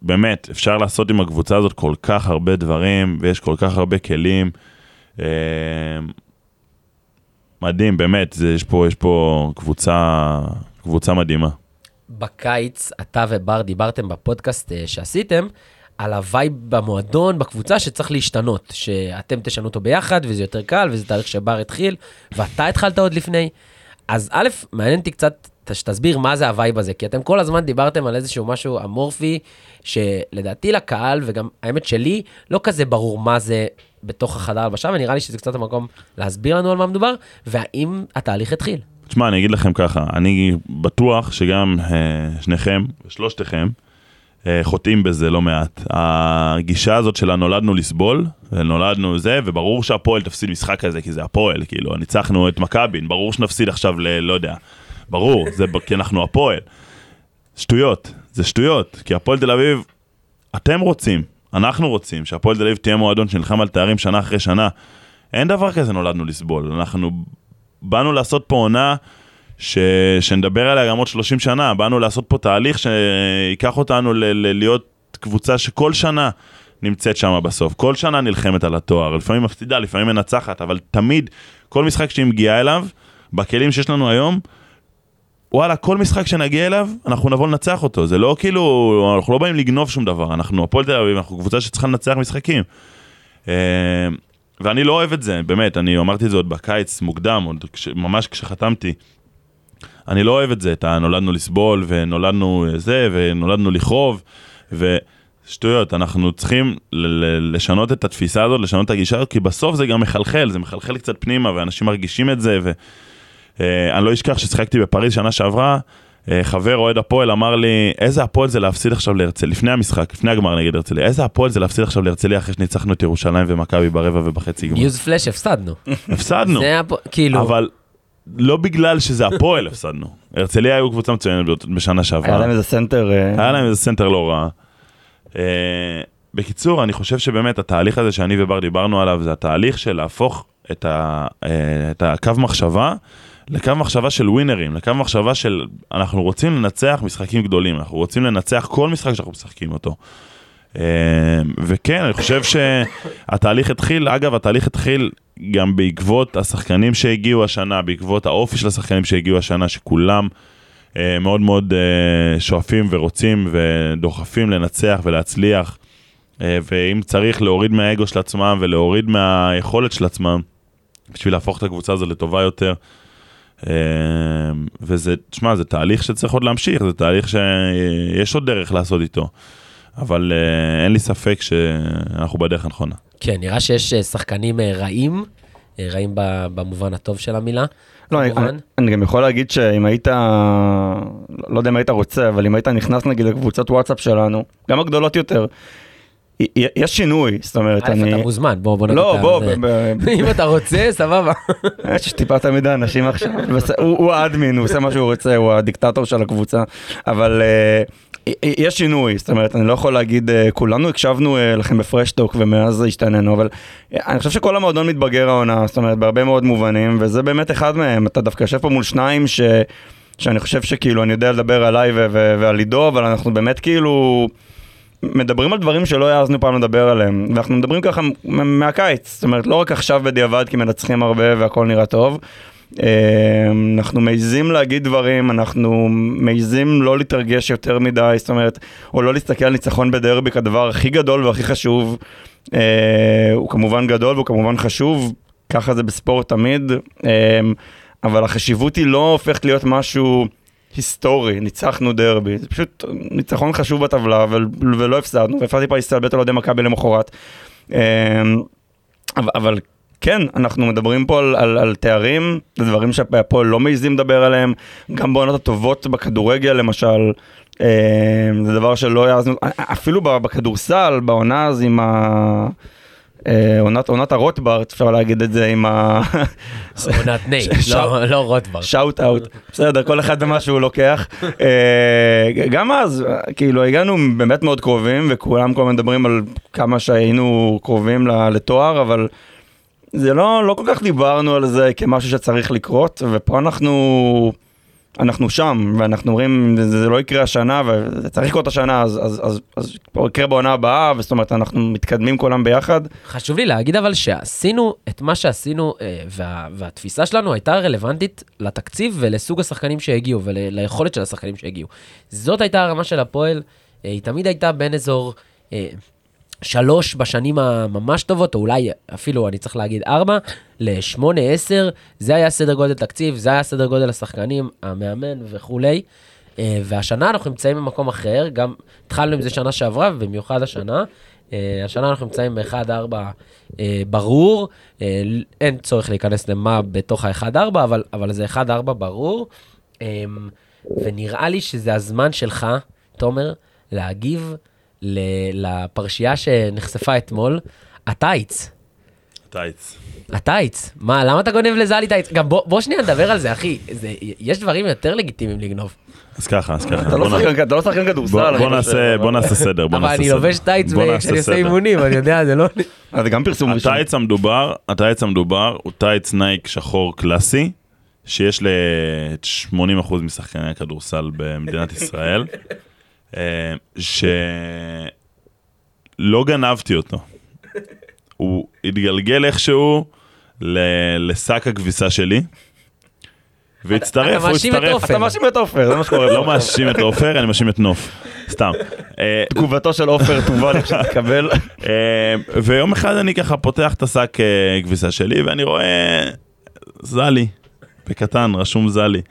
באמת, אפשר לעשות עם הקבוצה הזאת כל כך הרבה דברים ויש כל כך הרבה כלים. אה, מדהים, באמת, יש, פה, יש פה קבוצה, קבוצה מדהימה. בקיץ, אתה ובר דיברתם בפודקאסט אה, שעשיתם, על ה vibe במועדון, בקבוצה, שצריך להשתנות, שאתם תשנו אותו ביחד, וזה יותר קל, וזה תהליך שבר התחיל, ואתה התחלת עוד לפני. אז א', מעניין אותי קצת שתסביר מה זה ה vibe הזה, כי אתם כל הזמן דיברתם על איזשהו משהו אמורפי, שלדעתי לקהל, וגם האמת שלי, לא כזה ברור מה זה בתוך החדר הלבשה, ונראה לי שזה קצת המקום להסביר לנו על מה מדובר, והאם התהליך התחיל. תשמע, אני אגיד לכם ככה, אני בטוח שגם אה, שניכם, שלושתכם, אה, חוטאים בזה לא מעט. הגישה הזאת של הנולדנו לסבול, נולדנו זה, וברור שהפועל תפסיד משחק כזה, כי זה הפועל, כאילו, ניצחנו את מכבי, ברור שנפסיד עכשיו ל... לא יודע, ברור, זה כי אנחנו הפועל. שטויות, זה שטויות, כי הפועל תל אביב, אתם רוצים, אנחנו רוצים, שהפועל תל אביב תהיה מועדון שנלחם על תארים שנה אחרי שנה. אין דבר כזה נולדנו לסבול, אנחנו באנו לעשות פה עונה ש... שנדבר עליה גם עוד 30 שנה, באנו לעשות פה תהליך שיקח אותנו ל... ל... להיות קבוצה שכל שנה נמצאת שם בסוף, כל שנה נלחמת על התואר, לפעמים מפסידה, לפעמים מנצחת, אבל תמיד, כל משחק שהיא מגיעה אליו, בכלים שיש לנו היום, וואלה, כל משחק שנגיע אליו, אנחנו נבוא לנצח אותו. זה לא כאילו, אנחנו לא באים לגנוב שום דבר, אנחנו הפועל תל אביב, אנחנו קבוצה שצריכה לנצח משחקים. אה, ואני לא אוהב את זה, באמת, אני אמרתי את זה עוד בקיץ מוקדם, עוד כש, ממש כשחתמתי. אני לא אוהב את זה, את הנולדנו לסבול, ונולדנו זה, ונולדנו לכאוב, ושטויות, אנחנו צריכים לשנות את התפיסה הזאת, לשנות את הגישה כי בסוף זה גם מחלחל, זה מחלחל קצת פנימה, ואנשים מרגישים את זה, ואני לא אשכח ששיחקתי בפריז שנה שעברה, אה, חבר אוהד הפועל אמר לי, איזה הפועל זה להפסיד עכשיו להרצליה, לפני המשחק, לפני הגמר נגד הרצליה, איזה הפועל זה להפסיד עכשיו להרצליה אחרי שניצחנו את ירושלים ומכבי ברבע ובחצי גמר. news flash, הפסדנו. הפסדנו. זה היה פה, כאילו, אבל לא בגלל שזה הפועל הפסדנו. הרצליה היו קבוצה מצוינת בשנה היה שעברה. להם איזה סנטר... אה, היה להם איזה סנטר לא רע. אה, בקיצור, אני חושב שבאמת התהליך הזה שאני ובר דיברנו עליו, זה התהליך של להפוך את, ה, אה, את הקו מחשבה לקו מחשבה של ווינרים, לקו מחשבה של אנחנו רוצים לנצח משחקים גדולים, אנחנו רוצים לנצח כל משחק שאנחנו משחקים אותו. אה, וכן, אני חושב שהתהליך התחיל, אגב, התהליך התחיל גם בעקבות השחקנים שהגיעו השנה, בעקבות האופי של השחקנים שהגיעו השנה, שכולם אה, מאוד מאוד אה, שואפים ורוצים ודוחפים לנצח ולהצליח, אה, ואם צריך להוריד מהאגו של עצמם ולהוריד מהיכולת של עצמם, בשביל להפוך את הקבוצה הזו לטובה יותר. אה, וזה, תשמע, זה תהליך שצריך עוד להמשיך, זה תהליך שיש עוד דרך לעשות איתו. אבל אה, אין לי ספק שאנחנו בדרך הנכונה. כן, נראה שיש אה, שחקנים אה, רעים, רעים ב- במובן הטוב של המילה. לא, אני. אני, גם יכול להגיד שאם היית, לא יודע אם היית רוצה, אבל אם היית נכנס נגיד לקבוצת וואטסאפ שלנו, גם הגדולות יותר, יש שינוי, זאת אומרת, אני... אתה מוזמן, בוא, בוא נגיד לא, בוא, אם אתה רוצה, סבבה. יש טיפה תמיד אנשים עכשיו, הוא האדמין, הוא עושה מה שהוא רוצה, הוא הדיקטטור של הקבוצה, אבל אה, יש שינוי, זאת אומרת, אני לא יכול להגיד, אה, כולנו הקשבנו אה, לכם בפרשטוק ומאז השתננו, אבל אה, אני חושב שכל המועדון מתבגר העונה, זאת אומרת, בהרבה מאוד מובנים, וזה באמת אחד מהם, אתה דווקא יושב פה מול שניים ש... שאני חושב שכאילו אני יודע לדבר עליי ו- ו- ועל עידו, אבל אנחנו באמת כאילו מדברים על דברים שלא העזנו פעם לדבר עליהם, ואנחנו מדברים ככה מהקיץ, זאת אומרת לא רק עכשיו בדיעבד כי מנצחים הרבה והכל נראה טוב. אה, אנחנו מעיזים להגיד דברים, אנחנו מעיזים לא להתרגש יותר מדי, זאת אומרת, או לא להסתכל על ניצחון בדרבי כדבר הכי גדול והכי חשוב. אה, הוא כמובן גדול והוא כמובן חשוב, ככה זה בספורט תמיד, אה, אבל החשיבות היא לא הופכת להיות משהו היסטורי, ניצחנו דרבי, זה פשוט ניצחון חשוב בטבלה ול, ולא הפסדנו, ואפשר טיפה להסתלבט על אוהדי מכבי למחרת. אה, אבל, כן, אנחנו מדברים פה על, על, על תארים, זה דברים שהפועל לא מעיזים לדבר עליהם, גם בעונות הטובות בכדורגל למשל, אה, זה דבר שלא העזנו, אפילו בכדורסל, בעונה אז עם ה... אה, עונת, עונת הרוטברט, אפשר להגיד את זה עם ה... עונת נייט, ש- לא- לא רוטברט. shout out, בסדר, כל אחד במה שהוא לוקח. אה, גם אז, כאילו, הגענו באמת מאוד קרובים, וכולם כל הזמן מדברים על כמה שהיינו קרובים לתואר, אבל זה לא, לא כל כך דיברנו על זה כמשהו שצריך לקרות, ופה אנחנו... אנחנו שם, ואנחנו אומרים, זה, זה לא יקרה השנה, וזה צריך לקרות השנה, אז, אז, אז, אז יקרה בעונה הבאה, וזאת אומרת, אנחנו מתקדמים כולם ביחד. חשוב לי להגיד אבל שעשינו את מה שעשינו, אה, וה, והתפיסה שלנו הייתה רלוונטית לתקציב ולסוג השחקנים שהגיעו וליכולת של השחקנים שהגיעו. זאת הייתה הרמה של הפועל, אה, היא תמיד הייתה בין אזור אה, שלוש בשנים הממש טובות, או אולי אפילו, אני צריך להגיד ארבע, לשמונה, עשר, זה היה סדר גודל תקציב, זה היה סדר גודל השחקנים, המאמן וכולי. אה, והשנה אנחנו נמצאים במקום אחר, גם התחלנו עם זה שנה שעברה, ובמיוחד השנה. אה, השנה אנחנו נמצאים ב-1-4 אה, ברור, אין צורך להיכנס למה בתוך ה-1-4, אבל, אבל זה 1-4 ברור. אה, ונראה לי שזה הזמן שלך, תומר, להגיב לפרשייה שנחשפה אתמול, הטייץ. טייץ. הטייץ. מה, למה אתה גונב לזלי טייץ? גם בוא, בוא שנייה נדבר על זה, אחי. זה, יש דברים יותר לגיטימיים לגנוב. אז ככה, אז ככה. אתה לא שחקן- לא שחקן כדורסל. בוא- נעשה- אבל- בוא נעשה סדר, אבל אני סדר. לובש טייץ כשאני עושה סדר. אימונים, אני יודע, זה לא... אה, זה גם פרסום ראשון. הטייץ המדובר, הטייץ המדובר הוא טייץ נייק שחור קלאסי, שיש ל-80% משחקני הכדורסל במדינת ישראל, שלא גנבתי אותו. הוא התגלגל איכשהו ל- לשק הכביסה שלי, והצטרף, אתה הוא הצטרף. אתה מאשים את עופר, זה מה שקורה. לא. מאשים את עופר, אני מאשים את נוף. סתם. אה, תגובתו של עופר תובא כשתתקבל. אה, ויום אחד אני ככה פותח את השק אה, כביסה שלי ואני רואה זלי, בקטן, רשום זלי.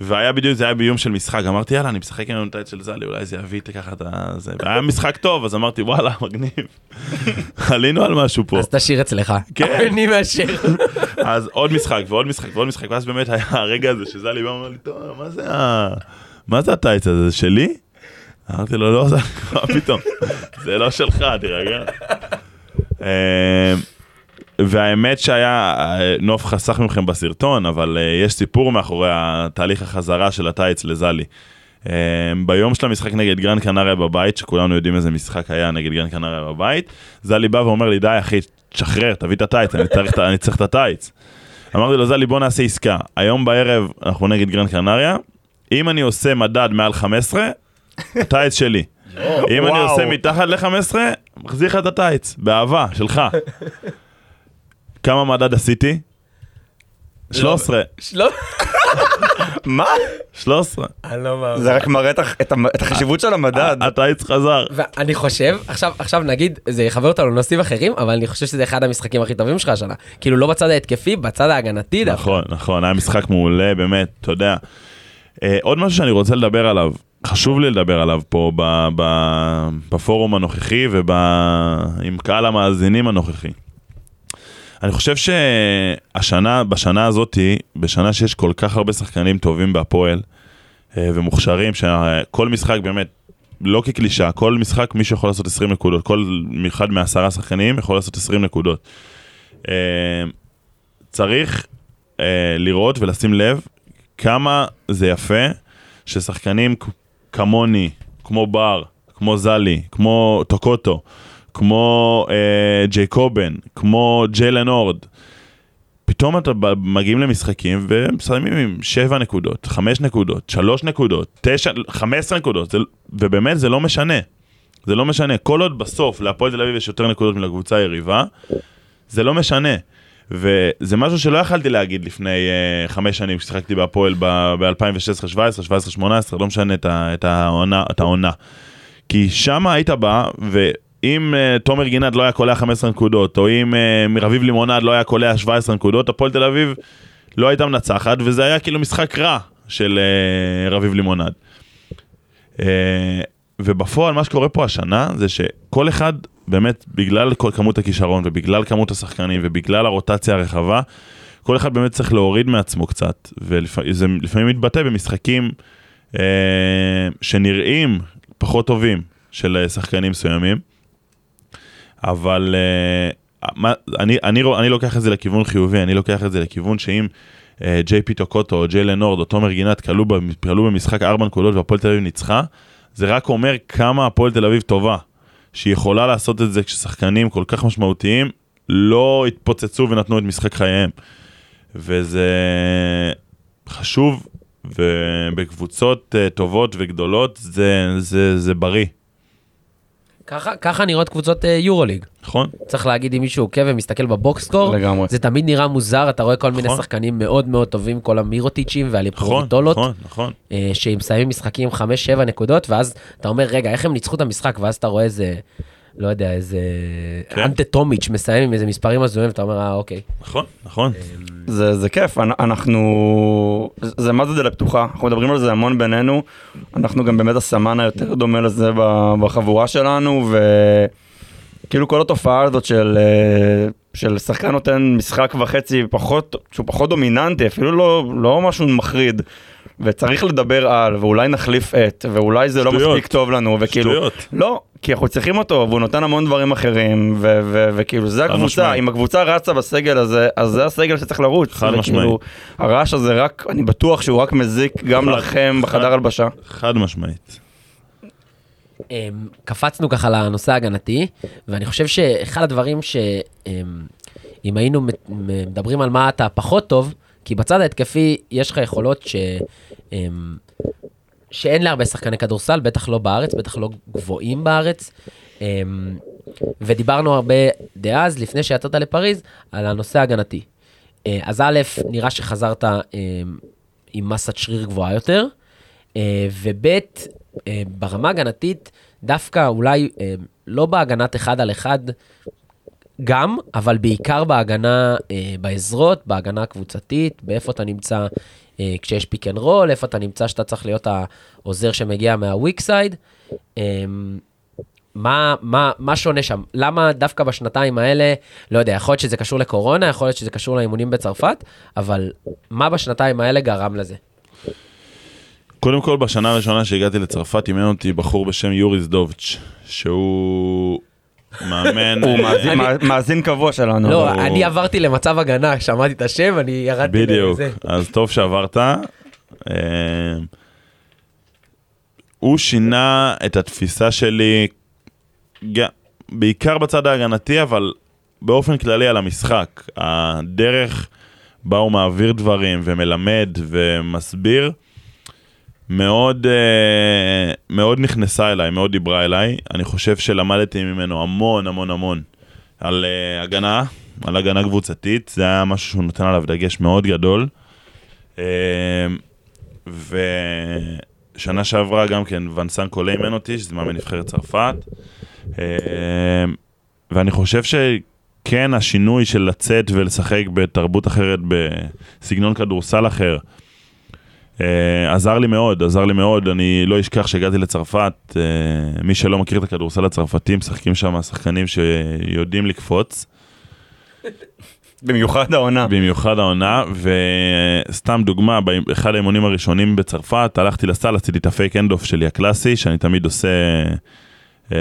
והיה בדיוק, זה היה ביום של משחק, אמרתי יאללה אני משחק עם הטייץ של זלי, אולי זה יביא איתי ככה את זה, והיה משחק טוב, אז אמרתי וואלה, מגניב. עלינו על משהו פה. אז תשאיר אצלך. כן. אני מאשר. אז עוד משחק ועוד משחק ועוד משחק, ואז באמת היה הרגע הזה שזלי בא ואומר לי, טוב, מה זה ה... מה זה הטייץ הזה, זה שלי? אמרתי לו, לא, זה... מה פתאום? זה לא שלך, תירגע. והאמת שהיה, אה, נוף חסך מכם בסרטון, אבל אה, יש סיפור מאחורי התהליך החזרה של הטייץ לזלי. אה, ביום של המשחק נגד גרן קנריה בבית, שכולנו יודעים איזה משחק היה נגד גרן קנריה בבית, זלי בא ואומר לי, די אחי, תשחרר, תביא את הטייץ, אני צריך, את הטייץ. אמרתי לו, זלי, בוא נעשה עסקה. היום בערב אנחנו נגד גרן קנריה, אם אני עושה מדד מעל 15, הטייץ שלי. אם אני. עושה מתחת ל-15, מחזיר לך את הטייץ, באהבה, שלך. כמה מדד עשיתי? 13. לא, מה? 13. אני לא מאמין. זה רק מראה את החשיבות של המדד. הטייץ חזר. ואני חושב, עכשיו, עכשיו נגיד, זה יחבר אותנו לנושאים אחרים, אבל אני חושב שזה אחד המשחקים הכי טובים שלך השנה. כאילו לא בצד ההתקפי, בצד ההגנתי דווקא. נכון, נכון, היה משחק מעולה, באמת, אתה יודע. אה, עוד משהו שאני רוצה לדבר עליו, חשוב לי לדבר עליו פה ב, ב, בפורום הנוכחי ועם קהל המאזינים הנוכחי. אני חושב שהשנה, בשנה הזאתי, בשנה שיש כל כך הרבה שחקנים טובים בהפועל אה, ומוכשרים, שכל משחק באמת, לא כקלישה, כל משחק מישהו יכול לעשות 20 נקודות, כל אחד מעשרה שחקנים יכול לעשות 20 נקודות. אה, צריך אה, לראות ולשים לב כמה זה יפה ששחקנים כמוני, כמו בר, כמו זלי, כמו טוקוטו, כמו אה, ג'ייקובן, כמו ג'יילן אורד, פתאום אתה מגיעים למשחקים ומסיימים עם 7 נקודות, 5 נקודות, 3 נקודות, 9, 15 נקודות, זה, ובאמת זה לא משנה. זה לא משנה, כל עוד בסוף להפועל תל אביב יש יותר נקודות מלקבוצה היריבה, זה לא משנה. וזה משהו שלא יכלתי להגיד לפני uh, חמש שנים כששיחקתי בהפועל ב-2016, 17, 17, 18, לא משנה את, ה- את, העונה, את העונה. כי שם היית בא, ואם uh, תומר גינת לא היה קולע 15 נקודות, או אם uh, רביב לימונד לא היה קולע 17 נקודות, הפועל תל אביב לא הייתה מנצחת, וזה היה כאילו משחק רע של uh, רביב לימונד. Uh, ובפועל מה שקורה פה השנה זה שכל אחד באמת בגלל כמות הכישרון ובגלל כמות השחקנים ובגלל הרוטציה הרחבה, כל אחד באמת צריך להוריד מעצמו קצת, וזה לפעמים מתבטא במשחקים אה, שנראים פחות טובים של שחקנים מסוימים, אבל אה, מה, אני, אני, אני לוקח את זה לכיוון חיובי, אני לוקח את זה לכיוון שאם אה, ג'יי פי טוקוטו או ג'יילן נורד או תומר גינת כלו במשחק 4 נקודות והפועל תל אביב ניצחה, זה רק אומר כמה הפועל תל אביב טובה, שהיא יכולה לעשות את זה כששחקנים כל כך משמעותיים לא התפוצצו ונתנו את משחק חייהם. וזה חשוב, ובקבוצות אה, טובות וגדולות זה, זה, זה בריא, ככה, ככה נראות קבוצות אה, יורוליג. נכון? צריך להגיד אם מישהו עוקב ומסתכל בבוקסקור, לגמרי. זה תמיד נראה מוזר, אתה רואה כל מיני נכון. שחקנים מאוד מאוד טובים, כל המירוטיצ'ים נכון, והליפרוביטולות, נכון, נכון. אה, שהם מסיימים משחקים 5-7 נקודות, ואז אתה אומר, רגע, איך הם ניצחו את המשחק? ואז אתה רואה איזה, לא יודע, איזה כן. אנטה טומיץ' מסיים עם איזה מספרים הזויים, ואתה אומר, אה, אוקיי. נכון, נכון. זה, זה כיף, אנ- אנחנו, זה מה זה דלת פתוחה, אנחנו מדברים על זה המון בינינו, אנחנו גם באמת הסמן היותר דומה לזה בחבורה שלנו, וכאילו כל התופעה הזאת של, אה, של שחקן נותן משחק וחצי פחות, שהוא פחות דומיננטי, אפילו לא, לא משהו מחריד. וצריך לדבר על, ואולי נחליף את, ואולי זה לא שטויות. מספיק טוב לנו, וכאילו, שטויות. לא, כי אנחנו צריכים אותו, והוא נותן המון דברים אחרים, ו- ו- וכאילו זה הקבוצה, משמעית. אם הקבוצה רצה בסגל הזה, אז זה הסגל שצריך לרוץ. חד וכאילו, משמעית. הרעש הזה רק, אני בטוח שהוא רק מזיק גם חד- לכם חד- בחדר הלבשה. חד משמעית. אמ, קפצנו ככה לנושא ההגנתי, ואני חושב שאחד הדברים ש... אמ, אם היינו מדברים על מה אתה פחות טוב, כי בצד ההתקפי יש לך יכולות ש... אמ, שאין להרבה שחקני כדורסל, בטח לא בארץ, בטח לא גבוהים בארץ. אמ, ודיברנו הרבה דאז, לפני שיצאת לפריז, על הנושא ההגנתי. אה, אז א', נראה שחזרת אמ, עם מסת שריר גבוהה יותר, אה, וב', אה, ברמה הגנתית, דווקא אולי לא בהגנת אחד על אחד, גם, אבל בעיקר בהגנה אה, בעזרות, בהגנה הקבוצתית, באיפה אתה נמצא אה, כשיש pick and roll, איפה אתה נמצא שאתה צריך להיות העוזר שמגיע מה weak side. אה, מה, מה, מה שונה שם? למה דווקא בשנתיים האלה, לא יודע, יכול להיות שזה קשור לקורונה, יכול להיות שזה קשור לאימונים בצרפת, אבל מה בשנתיים האלה גרם לזה? קודם כל, בשנה הראשונה שהגעתי לצרפת, אימן אותי בחור בשם יוריס דוביץ', שהוא מאמן... הוא מאזין- מא- מאזין קבוע שלנו. לא, אבל- אני עברתי למצב הגנה, שמעתי את השם, אני ירדתי בדיוק, לזה. אז טוב שעברת. אה, הוא שינה את התפיסה שלי, ג- בעיקר בצד ההגנתי, אבל באופן כללי על המשחק. הדרך בה הוא מעביר דברים ומלמד ומסביר, מאוד, אה, מאוד נכנסה אליי, מאוד דיברה אליי. אני חושב שלמדתי ממנו המון המון המון על אה, הגנה, על הגנה קבוצתית, זה היה משהו שהוא נותן עליו דגש מאוד גדול. אה, ושנה שעברה גם כן, ונסן קולה אימן אותי, שזה מאמן נבחרת צרפת. ואני חושב שכן, השינוי של לצאת ולשחק בתרבות אחרת, בסגנון כדורסל אחר, עזר לי מאוד, עזר לי מאוד. אני לא אשכח שהגעתי לצרפת, אה, מי שלא מכיר את הכדורסל הצרפתי, משחקים שם שחקנים שיודעים לקפוץ. במיוחד העונה. במיוחד העונה, וסתם דוגמה, באחד האימונים הראשונים בצרפת, הלכתי לסל, עשיתי את ה fake hand-off שלי הקלאסי, שאני תמיד עושה, אה,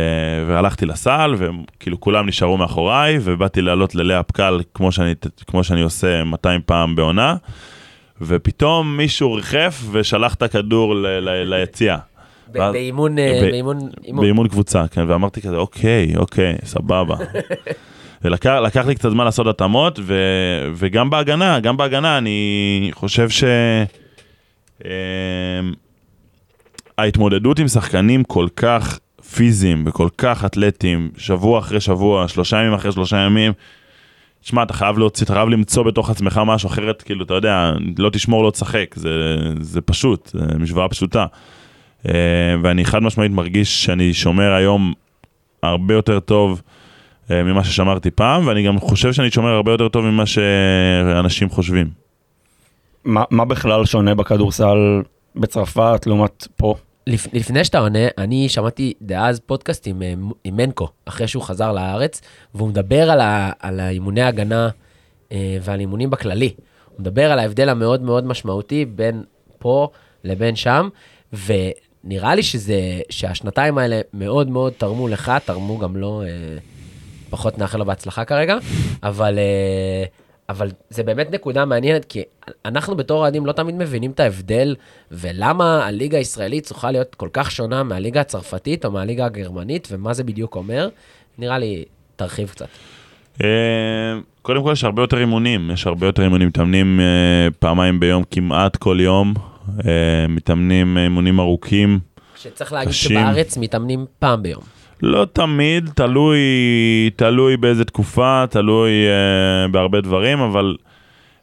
והלכתי לסל, וכאילו כולם נשארו מאחוריי, ובאתי לעלות ל layup קל כמו שאני, כמו שאני עושה 200 פעם בעונה, ופתאום מישהו ריחף ושלח את הכדור ל- ל- ליציאה. ואז- באימון, אה, באימון, אימון. באימון קבוצה, כן, ואמרתי כזה, אוקיי, אוקיי, סבבה. ולקח לקח לי קצת זמן לעשות התאמות, ו, וגם בהגנה, גם בהגנה, אני חושב ש... אמ, ההתמודדות עם שחקנים כל כך פיזיים וכל כך אתלטיים, שבוע אחרי שבוע, שלושה ימים אחרי שלושה ימים, תשמע, אתה חייב להוציא, אתה חייב למצוא בתוך עצמך משהו אחרת, כאילו, אתה יודע, לא תשמור, לא תשחק, זה, זה פשוט, זה משוואה פשוטה. אה, ואני חד משמעית מרגיש שאני שומר היום הרבה יותר טוב אה, ממה ששמרתי פעם, ואני גם חושב שאני שומר הרבה יותר טוב ממה שאנשים חושבים. מה, מה בכלל שונה בכדורסל בצרפת לעומת פה? לפ, לפני שאתה עונה, אני שמעתי דאז פודקאסט עם, אה, עם מנקו, אחרי שהוא חזר לארץ, והוא מדבר על, ה, על האימוני ההגנה אה, ועל אימונים בכללי. הוא מדבר על ההבדל המאוד מאוד משמעותי בין פה לבין שם, ונראה לי שזה, שהשנתיים האלה מאוד מאוד תרמו לך, תרמו גם לו, אה, פחות נאחל לו בהצלחה כרגע, אבל... אה, אבל זה באמת נקודה מעניינת, כי אנחנו בתור אוהדים לא תמיד מבינים את ההבדל, ולמה הליגה הישראלית צריכה להיות כל כך שונה מהליגה הצרפתית או מהליגה הגרמנית, ומה זה בדיוק אומר. נראה לי, תרחיב קצת. אה, קודם כל יש הרבה יותר אימונים, יש הרבה יותר אימונים, מתאמנים אה, פעמיים ביום כמעט כל יום, אה, מתאמנים אימונים ארוכים, שצריך להגיד קשים. שבארץ מתאמנים פעם ביום. לא תמיד, תלוי, תלוי באיזה תקופה, תלוי אה, בהרבה דברים, אבל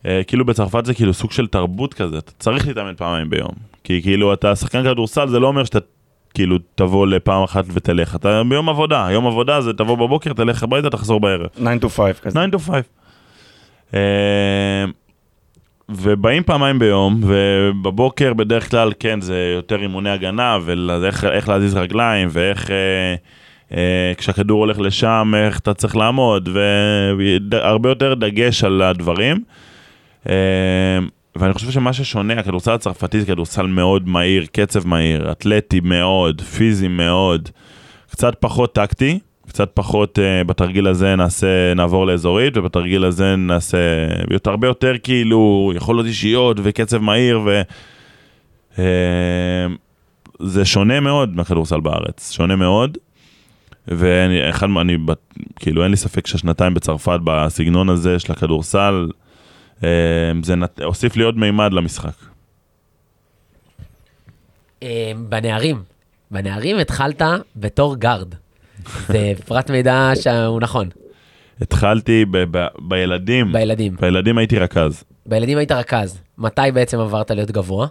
אה, כאילו בצרפת זה כאילו סוג של תרבות כזה, אתה צריך להתאמן פעמיים ביום. כי כאילו אתה שחקן כדורסל, זה לא אומר שאתה כאילו תבוא לפעם אחת ותלך, אתה ביום עבודה, יום עבודה זה תבוא בבוקר, תלך הביתה, תחזור בערב. 9 to 5 כזה. 9 to 5. אה, ובאים פעמיים ביום, ובבוקר בדרך כלל, כן, זה יותר אימוני הגנה, ואיך איך להזיז רגליים, ואיך... אה, כשהכדור הולך לשם, איך אתה צריך לעמוד, והרבה יותר דגש על הדברים. אה, ואני חושב שמה ששונה, הכדורסל הצרפתי זה כדורסל מאוד מהיר, קצב מהיר, אתלטי מאוד, פיזי מאוד, קצת פחות טקטי, קצת פחות uh, בתרגיל הזה נעשה, נעבור לאזורית, ובתרגיל הזה נעשה יותר, הרבה יותר כאילו יכולות אישיות וקצב מהיר, ו... Uh, זה שונה מאוד מהכדורסל בארץ, שונה מאוד. ואני, אחד, אני, כאילו אין לי ספק שהשנתיים בצרפת בסגנון הזה של הכדורסל, אה, זה נת- הוסיף לי עוד מימד למשחק. אה, בנערים, בנערים התחלת בתור גארד. זה פרט מידע שהוא נכון, התחלתי ב- ב- בילדים, בילדים. בילדים הייתי רכז. בילדים היית רכז, מתי בעצם עברת להיות גבוה?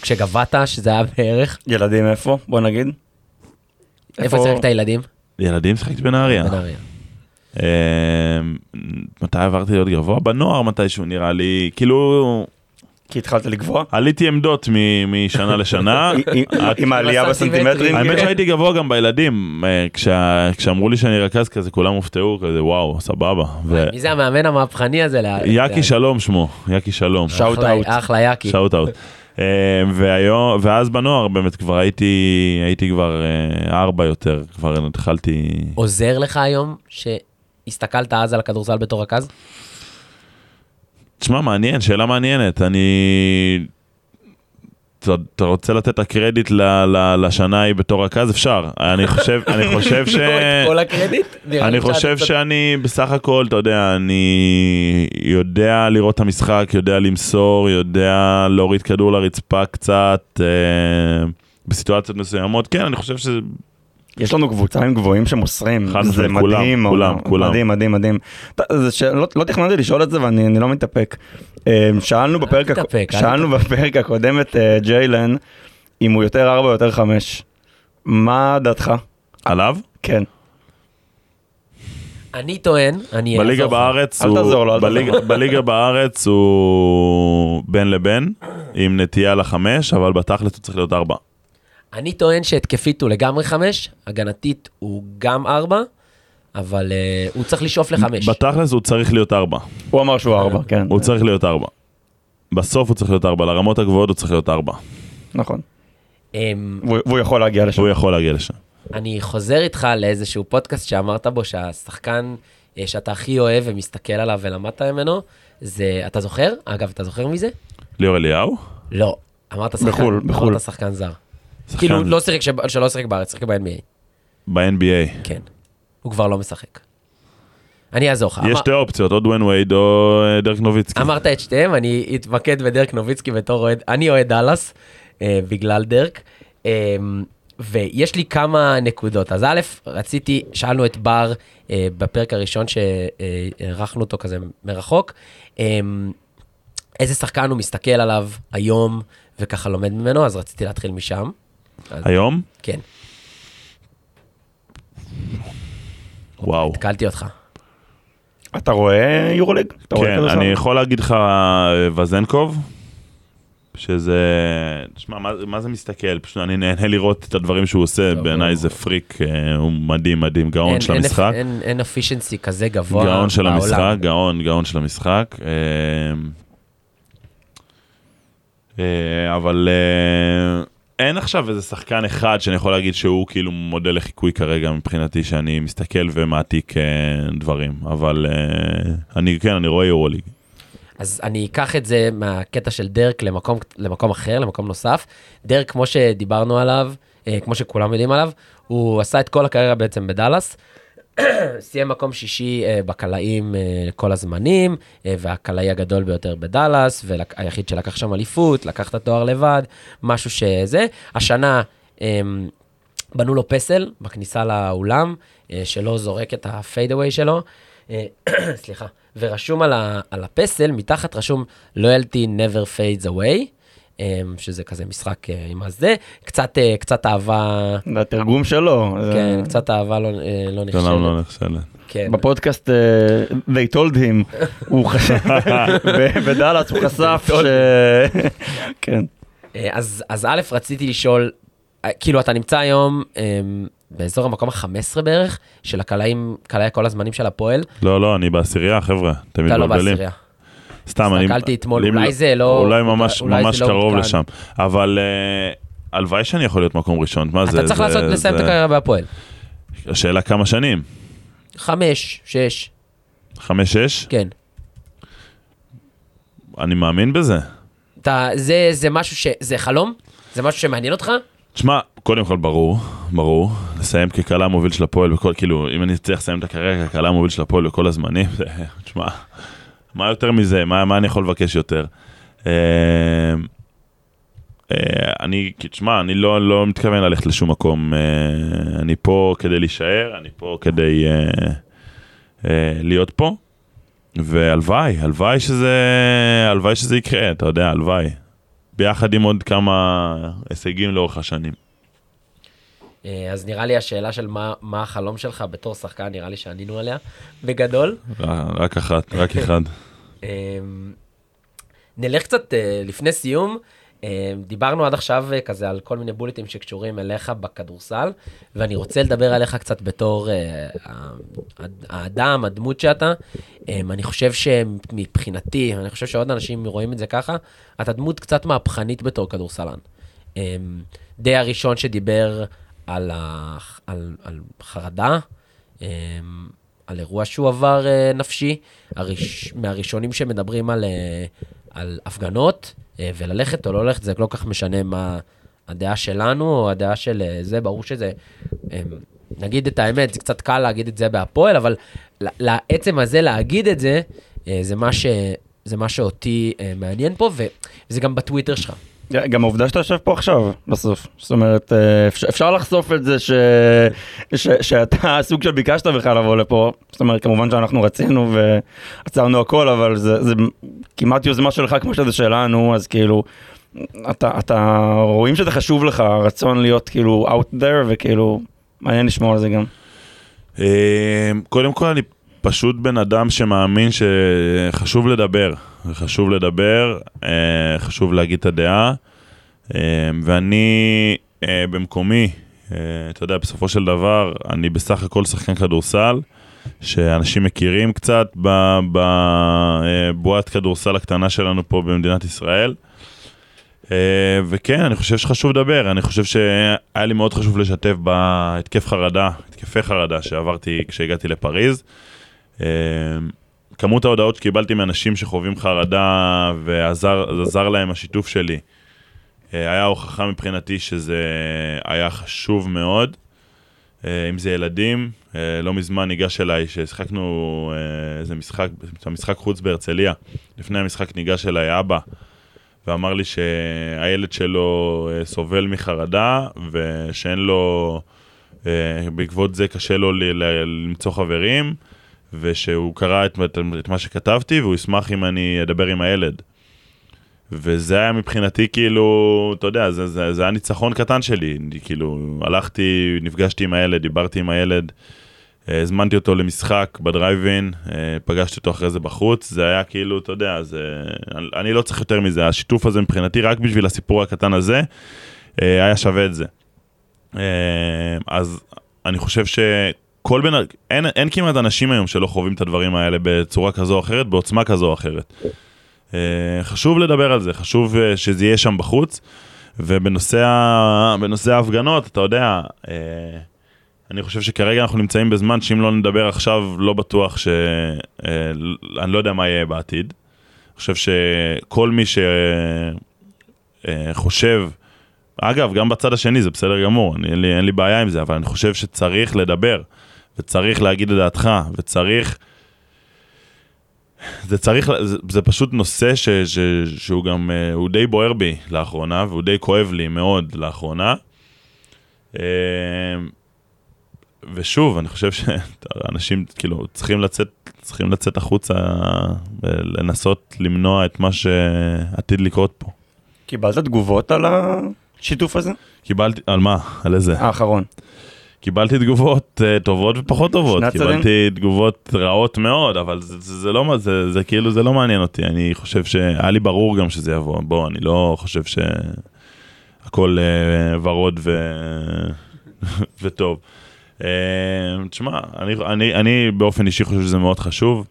כשגבהת, שזה היה בערך, ילדים איפה? בוא נגיד. איפה שיחקת ילדים? ילדים שיחקתי בנהריה. אה, מתי עברתי להיות גבוה? בנוער מתישהו נראה לי, כאילו כי התחלת לגבוה? עליתי עמדות מ- משנה לשנה. עם- העלייה בסנטימטרים. האמת. שהייתי גבוה גם בילדים, אה, כשאמרו לי שאני רכז כזה כולם הופתעו כזה וואו סבבה. ו- מי זה המאמן המהפכני הזה? יאקי שלום שמו, יאקי שלום. shout out. אחלה יאקי. shout out. אה, והיום, ואז בנוער באמת כבר הייתי, הייתי כבר אה, ארבע יותר, כבר התחלתי, עוזר לך היום שהסתכלת אז על הכדורסל בתור רכז? תשמע מעניין, שאלה מעניינת, אני, אתה, רוצה לתת את הקרדיט ל, ל, לשנה ההיא בתור רכז? אפשר, אני חושב, אני חושב ש... לא כל הקרדיט? אני חושב שאני בסך הכל, אתה יודע, אני יודע לראות את המשחק, יודע למסור, יודע להוריד כדור לרצפה קצת, אה, בסיטואציות מסוימות. כן, אני חושב שזה יש לנו קבוצה עם גבוהים שמוסרים, חד זה מדהים, כולם, כולם. מדהים, מדהים, מדהים. שלא- לא תכננתי לשאול את זה ואני אני לא מתאפק. אה, שאלנו בפרק, אל שאלנו בפרק הקודם את אה, ג'יילן, אם הוא יותר 4 או יותר 5. מה דעתך? עליו? כן. אני טוען, אני בליגה אעזור לך. בארץ אל הוא... תעזור לו, אל בליגה- תעזור בליגה בארץ הוא בין לבין, עם נטייה לחמש, אבל בתכלס הוא צריך להיות ארבע. אני טוען שהתקפית הוא לגמרי חמש, הגנתית הוא גם ארבע, אבל אה, הוא צריך לשאוף לחמש. בתכלס הוא צריך להיות ארבע. הוא אמר שהוא 4, כן. הוא צריך להיות ארבע. בסוף הוא צריך להיות ארבע, לרמות הגבוהות הוא צריך להיות ארבע. נכון. אמ, והוא והוא יכול להגיע לשם. הוא יכול להגיע לשם. אני חוזר איתך לאיזשהו פודקאסט שאמרת בו שהשחקן אה, שאתה הכי אוהב ומסתכל עליו ולמדת ממנו, זה, אתה זוכר? אגב, אתה זוכר מזה? ליאור אליהו? לא. אמרת שחקן, בחו"ל, בחו"ל. אמרת שחקן זר. כאילו, לא שיחק, שלא שיחק בארץ, שיחק ב-NBA. ב-NBA. כן. הוא כבר לא משחק. אני אעזור לך. יש שתי אופציות, או דואן וייד או אה, דרק נוביצקי. אמרת את שתיהם, אני אתמקד בדרק נוביצקי בתור אוהד, אני אוהד דאלאס, אה, בגלל דרק. אה, ויש לי כמה נקודות. אז א', רציתי, שאלנו את בר אה, בפרק הראשון שערכנו אותו כזה מרחוק, אה, איזה שחקן הוא מסתכל עליו היום וככה לומד ממנו, אז רציתי להתחיל משם. היום? כן, וואו. התקלתי אותך. אתה רואה יורוליג? כן? אני יכול להגיד לך וזנקוב, שזה, תשמע, מה, מה זה מסתכל? פשוט אני נהנה לראות את הדברים שהוא עושה, בעיניי זה פריק, אה, הוא מדהים, מדהים, גאון אין- של אין- המשחק. אין- אין אפישנסי כזה גבוה גאון של בעולם. המשחק, גאון, גאון של המשחק. אה, אה, אבל אה, אין עכשיו איזה שחקן אחד שאני יכול להגיד שהוא כאילו מודל לחיקוי כרגע מבחינתי, שאני מסתכל ומעתיק אה, דברים, אבל אה, אני, כן, אני רואה יורוליג. אז אני אקח את זה מהקטע של דרק למקום, למקום אחר, למקום נוסף. דרק, כמו שדיברנו עליו, אה, כמו שכולם יודעים עליו, הוא עשה את כל הקריירה בעצם בדאלאס. סיים מקום שישי אה, בקלעים אה, כל הזמנים, אה, והקלעי הגדול ביותר בדאלאס, והיחיד שלקח שם אליפות, לקח את התואר לבד, משהו שזה. השנה אה, בנו לו פסל בכניסה לאולם, אה, שלא זורק את הפיידאווי שלו. סליחה. ורשום על, ה, על הפסל, מתחת רשום loyalty never fades away, שזה כזה משחק אה, עם הזה, קצת, אה, קצת אהבה, זה התרגום שלו. כן, זה- קצת אהבה לא, אה, לא למה לא נחשבת. נחשבת. כן. בפודקאסט אה, they told him, הוא חשב, בדאלאס הוא חשף ש... כן. אז, אז א', רציתי לשאול, כאילו, אתה נמצא היום אה, באזור המקום ה-15 בערך, של הקלעים, קלעי כל הזמנים של הפועל, לא, לא, אני בעשירייה, חבר'ה, אתם אתה לא מתבלבלים. בעשירייה. סתם, אני... הסתכלתי אתמול, אולי זה לא- אולי ממש אולי זה ממש לא קרוב עודכן. לשם. אבל אה, הלוואי שאני יכול להיות מקום ראשון. מה זה? אתה צריך זה- לעשות, לסיים את זה- הקריירה בהפועל. השאלה כמה שנים? חמש, שש, חמש-שש? כן. אני מאמין בזה. אתה, זה, זה משהו ש... זה חלום? זה משהו שמעניין אותך? תשמע, קודם כל ברור, ברור, לסיים כקהלה מוביל של הפועל בכל, כאילו, אם אני אצליח לסיים את הקריירה כקהלה מוביל של הפועל בכל הזמנים, זה, תשמע, מה יותר מזה? מה, מה אני יכול לבקש יותר? אה, אה, אני, תשמע, אני לא, לא מתכוון ללכת לשום מקום, אה, אני פה כדי להישאר, אני פה כדי אה, אה, להיות פה, והלוואי, הלוואי שזה, הלוואי שזה יקרה, אתה יודע, הלוואי. ביחד עם עוד כמה הישגים לאורך השנים. אה, אז נראה לי השאלה של מה, מה החלום שלך בתור שחקן, נראה לי שענינו עליה, בגדול. רק אחת, רק אחד. אה, נלך קצת אה, לפני סיום. אה, דיברנו עד עכשיו אה, כזה על כל מיני בולטים שקשורים אליך בכדורסל, ואני רוצה לדבר עליך קצת בתור אה, האדם, הדמות שאתה. אה, אני חושב שמבחינתי, אני חושב שעוד אנשים רואים את זה ככה, אתה דמות קצת מהפכנית בתור כדורסלן. אה, די הראשון שדיבר על, ה, על, על חרדה, אה, על אירוע שהוא עבר אה, נפשי, הראש, מהראשונים שמדברים על, אה, על הפגנות, אה, וללכת או לא ללכת, זה לא כך משנה מה הדעה שלנו או הדעה של זה, ברור שזה, אה, נגיד את האמת, זה קצת קל להגיד את זה בהפועל, אבל לעצם הזה להגיד את זה, זה מה, ש, זה מה שאותי מעניין פה, וזה גם בטוויטר שלך. גם העובדה שאתה יושב פה עכשיו, בסוף. זאת אומרת, אה, אפשר, לחשוף את זה ש, ש, שאתה סוג של ביקשת בכלל לבוא לפה. זאת אומרת, כמובן שאנחנו רצינו ועצרנו הכל, אבל זה, זה כמעט יוזמה שלך כמו שזה שלנו, אז כאילו, אתה, אתה רואים שזה חשוב לך, הרצון להיות כאילו out there, וכאילו, מעניין לשמוע על זה גם. אה, קודם כל, אני פשוט בן אדם שמאמין שחשוב לדבר. חשוב לדבר, אה, חשוב להגיד את הדעה, אה, ואני במקומי, אתה יודע, בסופו של דבר, אני בסך הכל שחקן כדורסל, שאנשים מכירים קצת בבועת כדורסל הקטנה שלנו פה במדינת ישראל. וכן, אני חושב שחשוב לדבר, אני חושב שהיה לי מאוד חשוב לשתף בהתקף חרדה, התקפי חרדה שעברתי כשהגעתי לפריז. כמות ההודעות שקיבלתי מאנשים שחווים חרדה ועזר להם השיתוף שלי, אה, היה הוכחה מבחינתי שזה היה חשוב מאוד. אה, אם זה ילדים, אה, לא מזמן ניגש אליי, ששיחקנו איזה משחק, משחק חוץ בהרצליה. לפני המשחק ניגש אליי אבא, ואמר לי שהילד שלו סובל מחרדה, ושאין לו, בעקבות זה קשה לו למצוא חברים. ושהוא קרא את, את, את מה שכתבתי, והוא ישמח אם אני אדבר עם הילד. וזה היה מבחינתי כאילו, אתה יודע, זה, זה, זה היה ניצחון קטן שלי. כאילו, הלכתי, נפגשתי עם הילד, דיברתי עם הילד, אה, הזמנתי אותו למשחק בדרייב-אין, אה, פגשתי אותו אחרי זה בחוץ, זה היה כאילו, אתה יודע, זה, אני לא צריך יותר מזה, השיתוף הזה מבחינתי, רק בשביל הסיפור הקטן הזה, אה, היה שווה את זה. אז אני חושב ש... כל בן... אין, אין כמעט אנשים היום שלא חווים את הדברים האלה בצורה כזו או אחרת, בעוצמה כזו או אחרת. Uh, חשוב לדבר על זה, חשוב uh, שזה יהיה שם בחוץ. ובנושא. ההפגנות, אתה יודע, uh, אני חושב שכרגע אנחנו נמצאים בזמן שאם לא נדבר עכשיו, לא בטוח ש... אני לא יודע מה יהיה בעתיד. אני חושב שכל מי שחושב, אגב, גם בצד השני זה בסדר גמור, אני, אין, לי, אין לי בעיה עם זה, אבל אני חושב שצריך לדבר. וצריך להגיד את דעתך, וצריך... זה צריך, זה, זה פשוט נושא ש, ש, שהוא גם, אה, הוא די בוער בי לאחרונה, והוא די כואב לי מאוד לאחרונה. אה, ושוב, אני חושב שאנשים כאילו צריכים לצאת, צריכים לצאת החוצה ולנסות למנוע את מה שעתיד לקרות פה. קיבלת תגובות על השיתוף הזה? קיבלתי, על מה? על איזה? האחרון. קיבלתי תגובות uh, טובות ופחות טובות, קיבלתי תגובות רעות מאוד, אבל זה, זה, זה לא, זה, זה כאילו, זה לא מעניין אותי, אני חושב שהיה לי ברור גם שזה יבוא, בוא, אני לא חושב שהכל uh, ורוד ו... וטוב. Uh, תשמע, אני, אני, אני באופן אישי חושב שזה מאוד חשוב,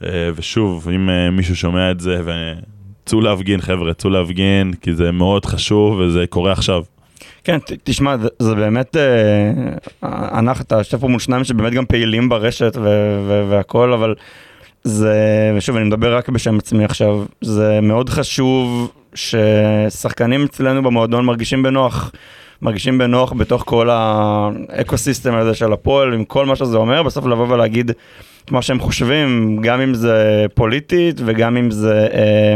uh, ושוב, אם uh, מישהו שומע את זה, וצאו להפגין, חבר'ה, צאו להפגין, כי זה מאוד חשוב וזה קורה עכשיו. כן, תשמע, זה, זה באמת, אה, אנחנו, אתה יושב פה מול שניים שבאמת גם פעילים ברשת והכל, אבל זה, ושוב, אני מדבר רק בשם עצמי עכשיו, זה מאוד חשוב ששחקנים אצלנו במועדון מרגישים בנוח. מרגישים בנוח בתוך כל האקו סיסטם הזה של הפועל, עם כל מה שזה אומר, בסוף לבוא ולהגיד את מה שהם חושבים, גם אם זה פוליטית וגם אם זה אה,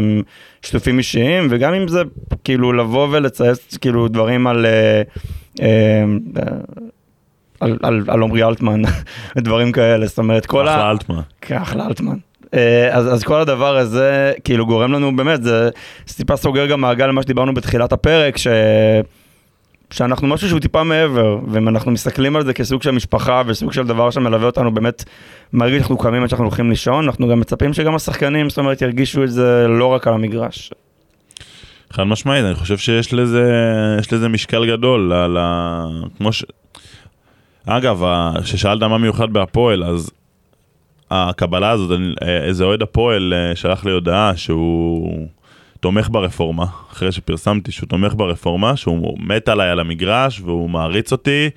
שיתופים אישיים וגם אם זה כאילו לבוא ולצייץ כאילו דברים על... אה, אה, על, על, על עמרי אלטמן ודברים כאלה, זאת אומרת כל אחלה ה... אלטמן. כן, אחלה אלטמן. אה, אז, אז כל הדבר הזה כאילו גורם לנו באמת, זה טיפה סוגר גם מעגל למה שדיברנו בתחילת הפרק, ש... שאנחנו משהו שהוא טיפה מעבר, ואם אנחנו מסתכלים על זה כסוג של משפחה וסוג של דבר שמלווה אותנו באמת מרגיש שאנחנו קמים עד שאנחנו הולכים לישון, אנחנו גם מצפים שגם השחקנים, זאת אומרת, ירגישו את זה לא רק על המגרש. חד משמעית, אני חושב שיש לזה, לזה משקל גדול, על ה... כמו ש... אגב, כששאלת מה מיוחד בהפועל, אז הקבלה הזאת, איזה אוהד הפועל אה, שלח לי הודעה שהוא... תומך ברפורמה, אחרי שפרסמתי שהוא תומך ברפורמה, שהוא מת עליי על המגרש והוא מעריץ אותי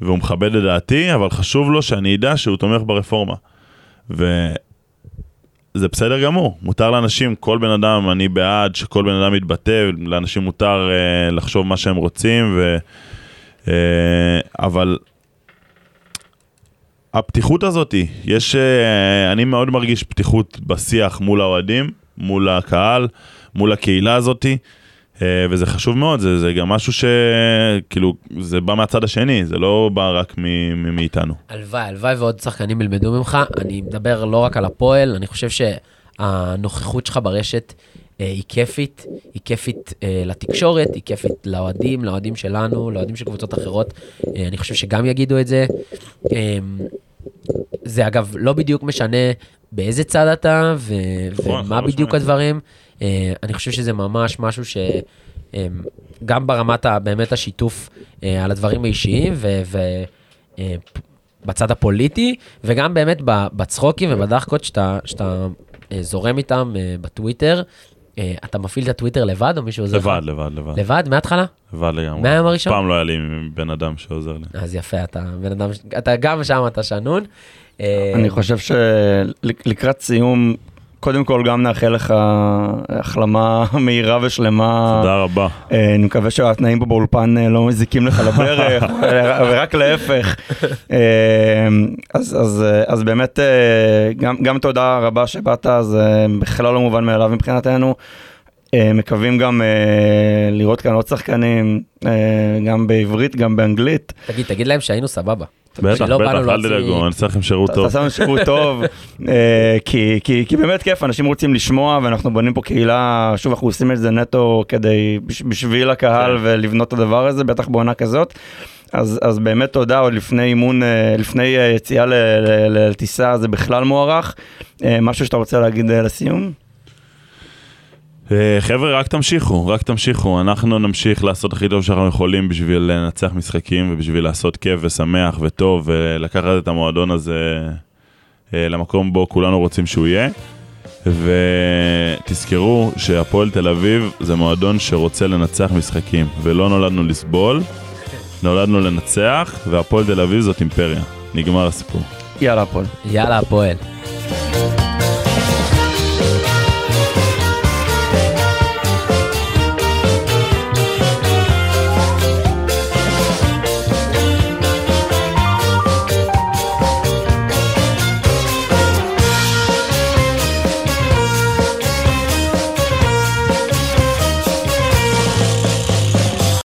והוא מכבד את דעתי, אבל חשוב לו שאני אדע שהוא תומך ברפורמה. וזה בסדר גמור, מותר לאנשים, כל בן אדם, אני בעד שכל בן אדם יתבטא, לאנשים מותר uh, לחשוב מה שהם רוצים, ו, uh, אבל הפתיחות הזאת, יש, uh, אני מאוד מרגיש פתיחות בשיח מול האוהדים, מול הקהל. מול הקהילה הזאתי. אה, וזה חשוב מאוד, זה, זה גם משהו שכאילו, זה בא מהצד השני, זה לא בא רק מ- מ- מאיתנו. הלוואי, הלוואי ועוד שחקנים ילמדו ממך. אני מדבר לא רק על הפועל, אני חושב שהנוכחות שלך ברשת אה, היא כיפית, היא כיפית אה, לתקשורת, היא כיפית לאוהדים, לאוהדים שלנו, לאוהדים של קבוצות אחרות. אה, אני חושב שגם יגידו את זה. אה, זה אגב לא בדיוק משנה באיזה צד אתה ו- נכון, ומה חד בדיוק. הדברים. אה, אני חושב שזה ממש משהו ש... אה, גם ברמת ה- באמת השיתוף אה, על הדברים האישיים ו... ו- אה, הפוליטי, וגם באמת ב- בצחוקים ובדחקות שאתה, שאתה זורם איתם בטוויטר. אתה מפעיל את הטוויטר לבד או מישהו עוזר לך? לבד, לבד, לבד, לבד, מההתחלה? לבד לגמרי. מהיום הראשון? פעם לא היה לי בן אדם שעוזר לי. אז יפה, אתה בן אדם, אתה גם שם אתה שנון. אני חושב שלקראת סיום, קודם כל גם נאחל לך החלמה מהירה ושלמה. תודה רבה. אה, אני מקווה שהתנאים פה באולפן אה, לא מזיקים לך לברך, ורק להפך. אה, אז, אז, אז באמת, גם, גם תודה רבה שבאת, זה בכלל לא מובן מאליו מבחינתנו. מקווים גם לראות כאן עוד שחקנים, גם בעברית, גם באנגלית. תגיד, תגיד להם שהיינו סבבה. בטח, בטח, אל להוציא- תדאגו, אני אעשה לכם שירות טוב. תעשה לנו שירות טוב, אה, כי, כי, כי באמת כיף, אנשים רוצים לשמוע ואנחנו בונים פה קהילה, שוב אנחנו עושים את זה נטו כדי, בש- בשביל הקהל כן. ולבנות את הדבר הזה, בטח בעונה כזאת. אז, אז באמת תודה, עוד לפני אימון, אה, לפני אה, יציאה ל- ל- לטיסה זה בכלל מוערך. משהו שאתה רוצה להגיד לסיום? אה, חבר'ה, רק תמשיכו, רק תמשיכו. אנחנו נמשיך לעשות הכי טוב שאנחנו יכולים בשביל לנצח משחקים ובשביל לעשות כיף ושמח וטוב ולקחת את המועדון הזה אה, למקום בו כולנו רוצים שהוא יהיה. ותזכרו שהפועל תל אביב זה מועדון שרוצה לנצח משחקים ולא נולדנו לסבול, נולדנו לנצח והפועל תל אביב זאת אימפריה. נגמר הסיפור. יאללה הפועל. יאללה, הפועל.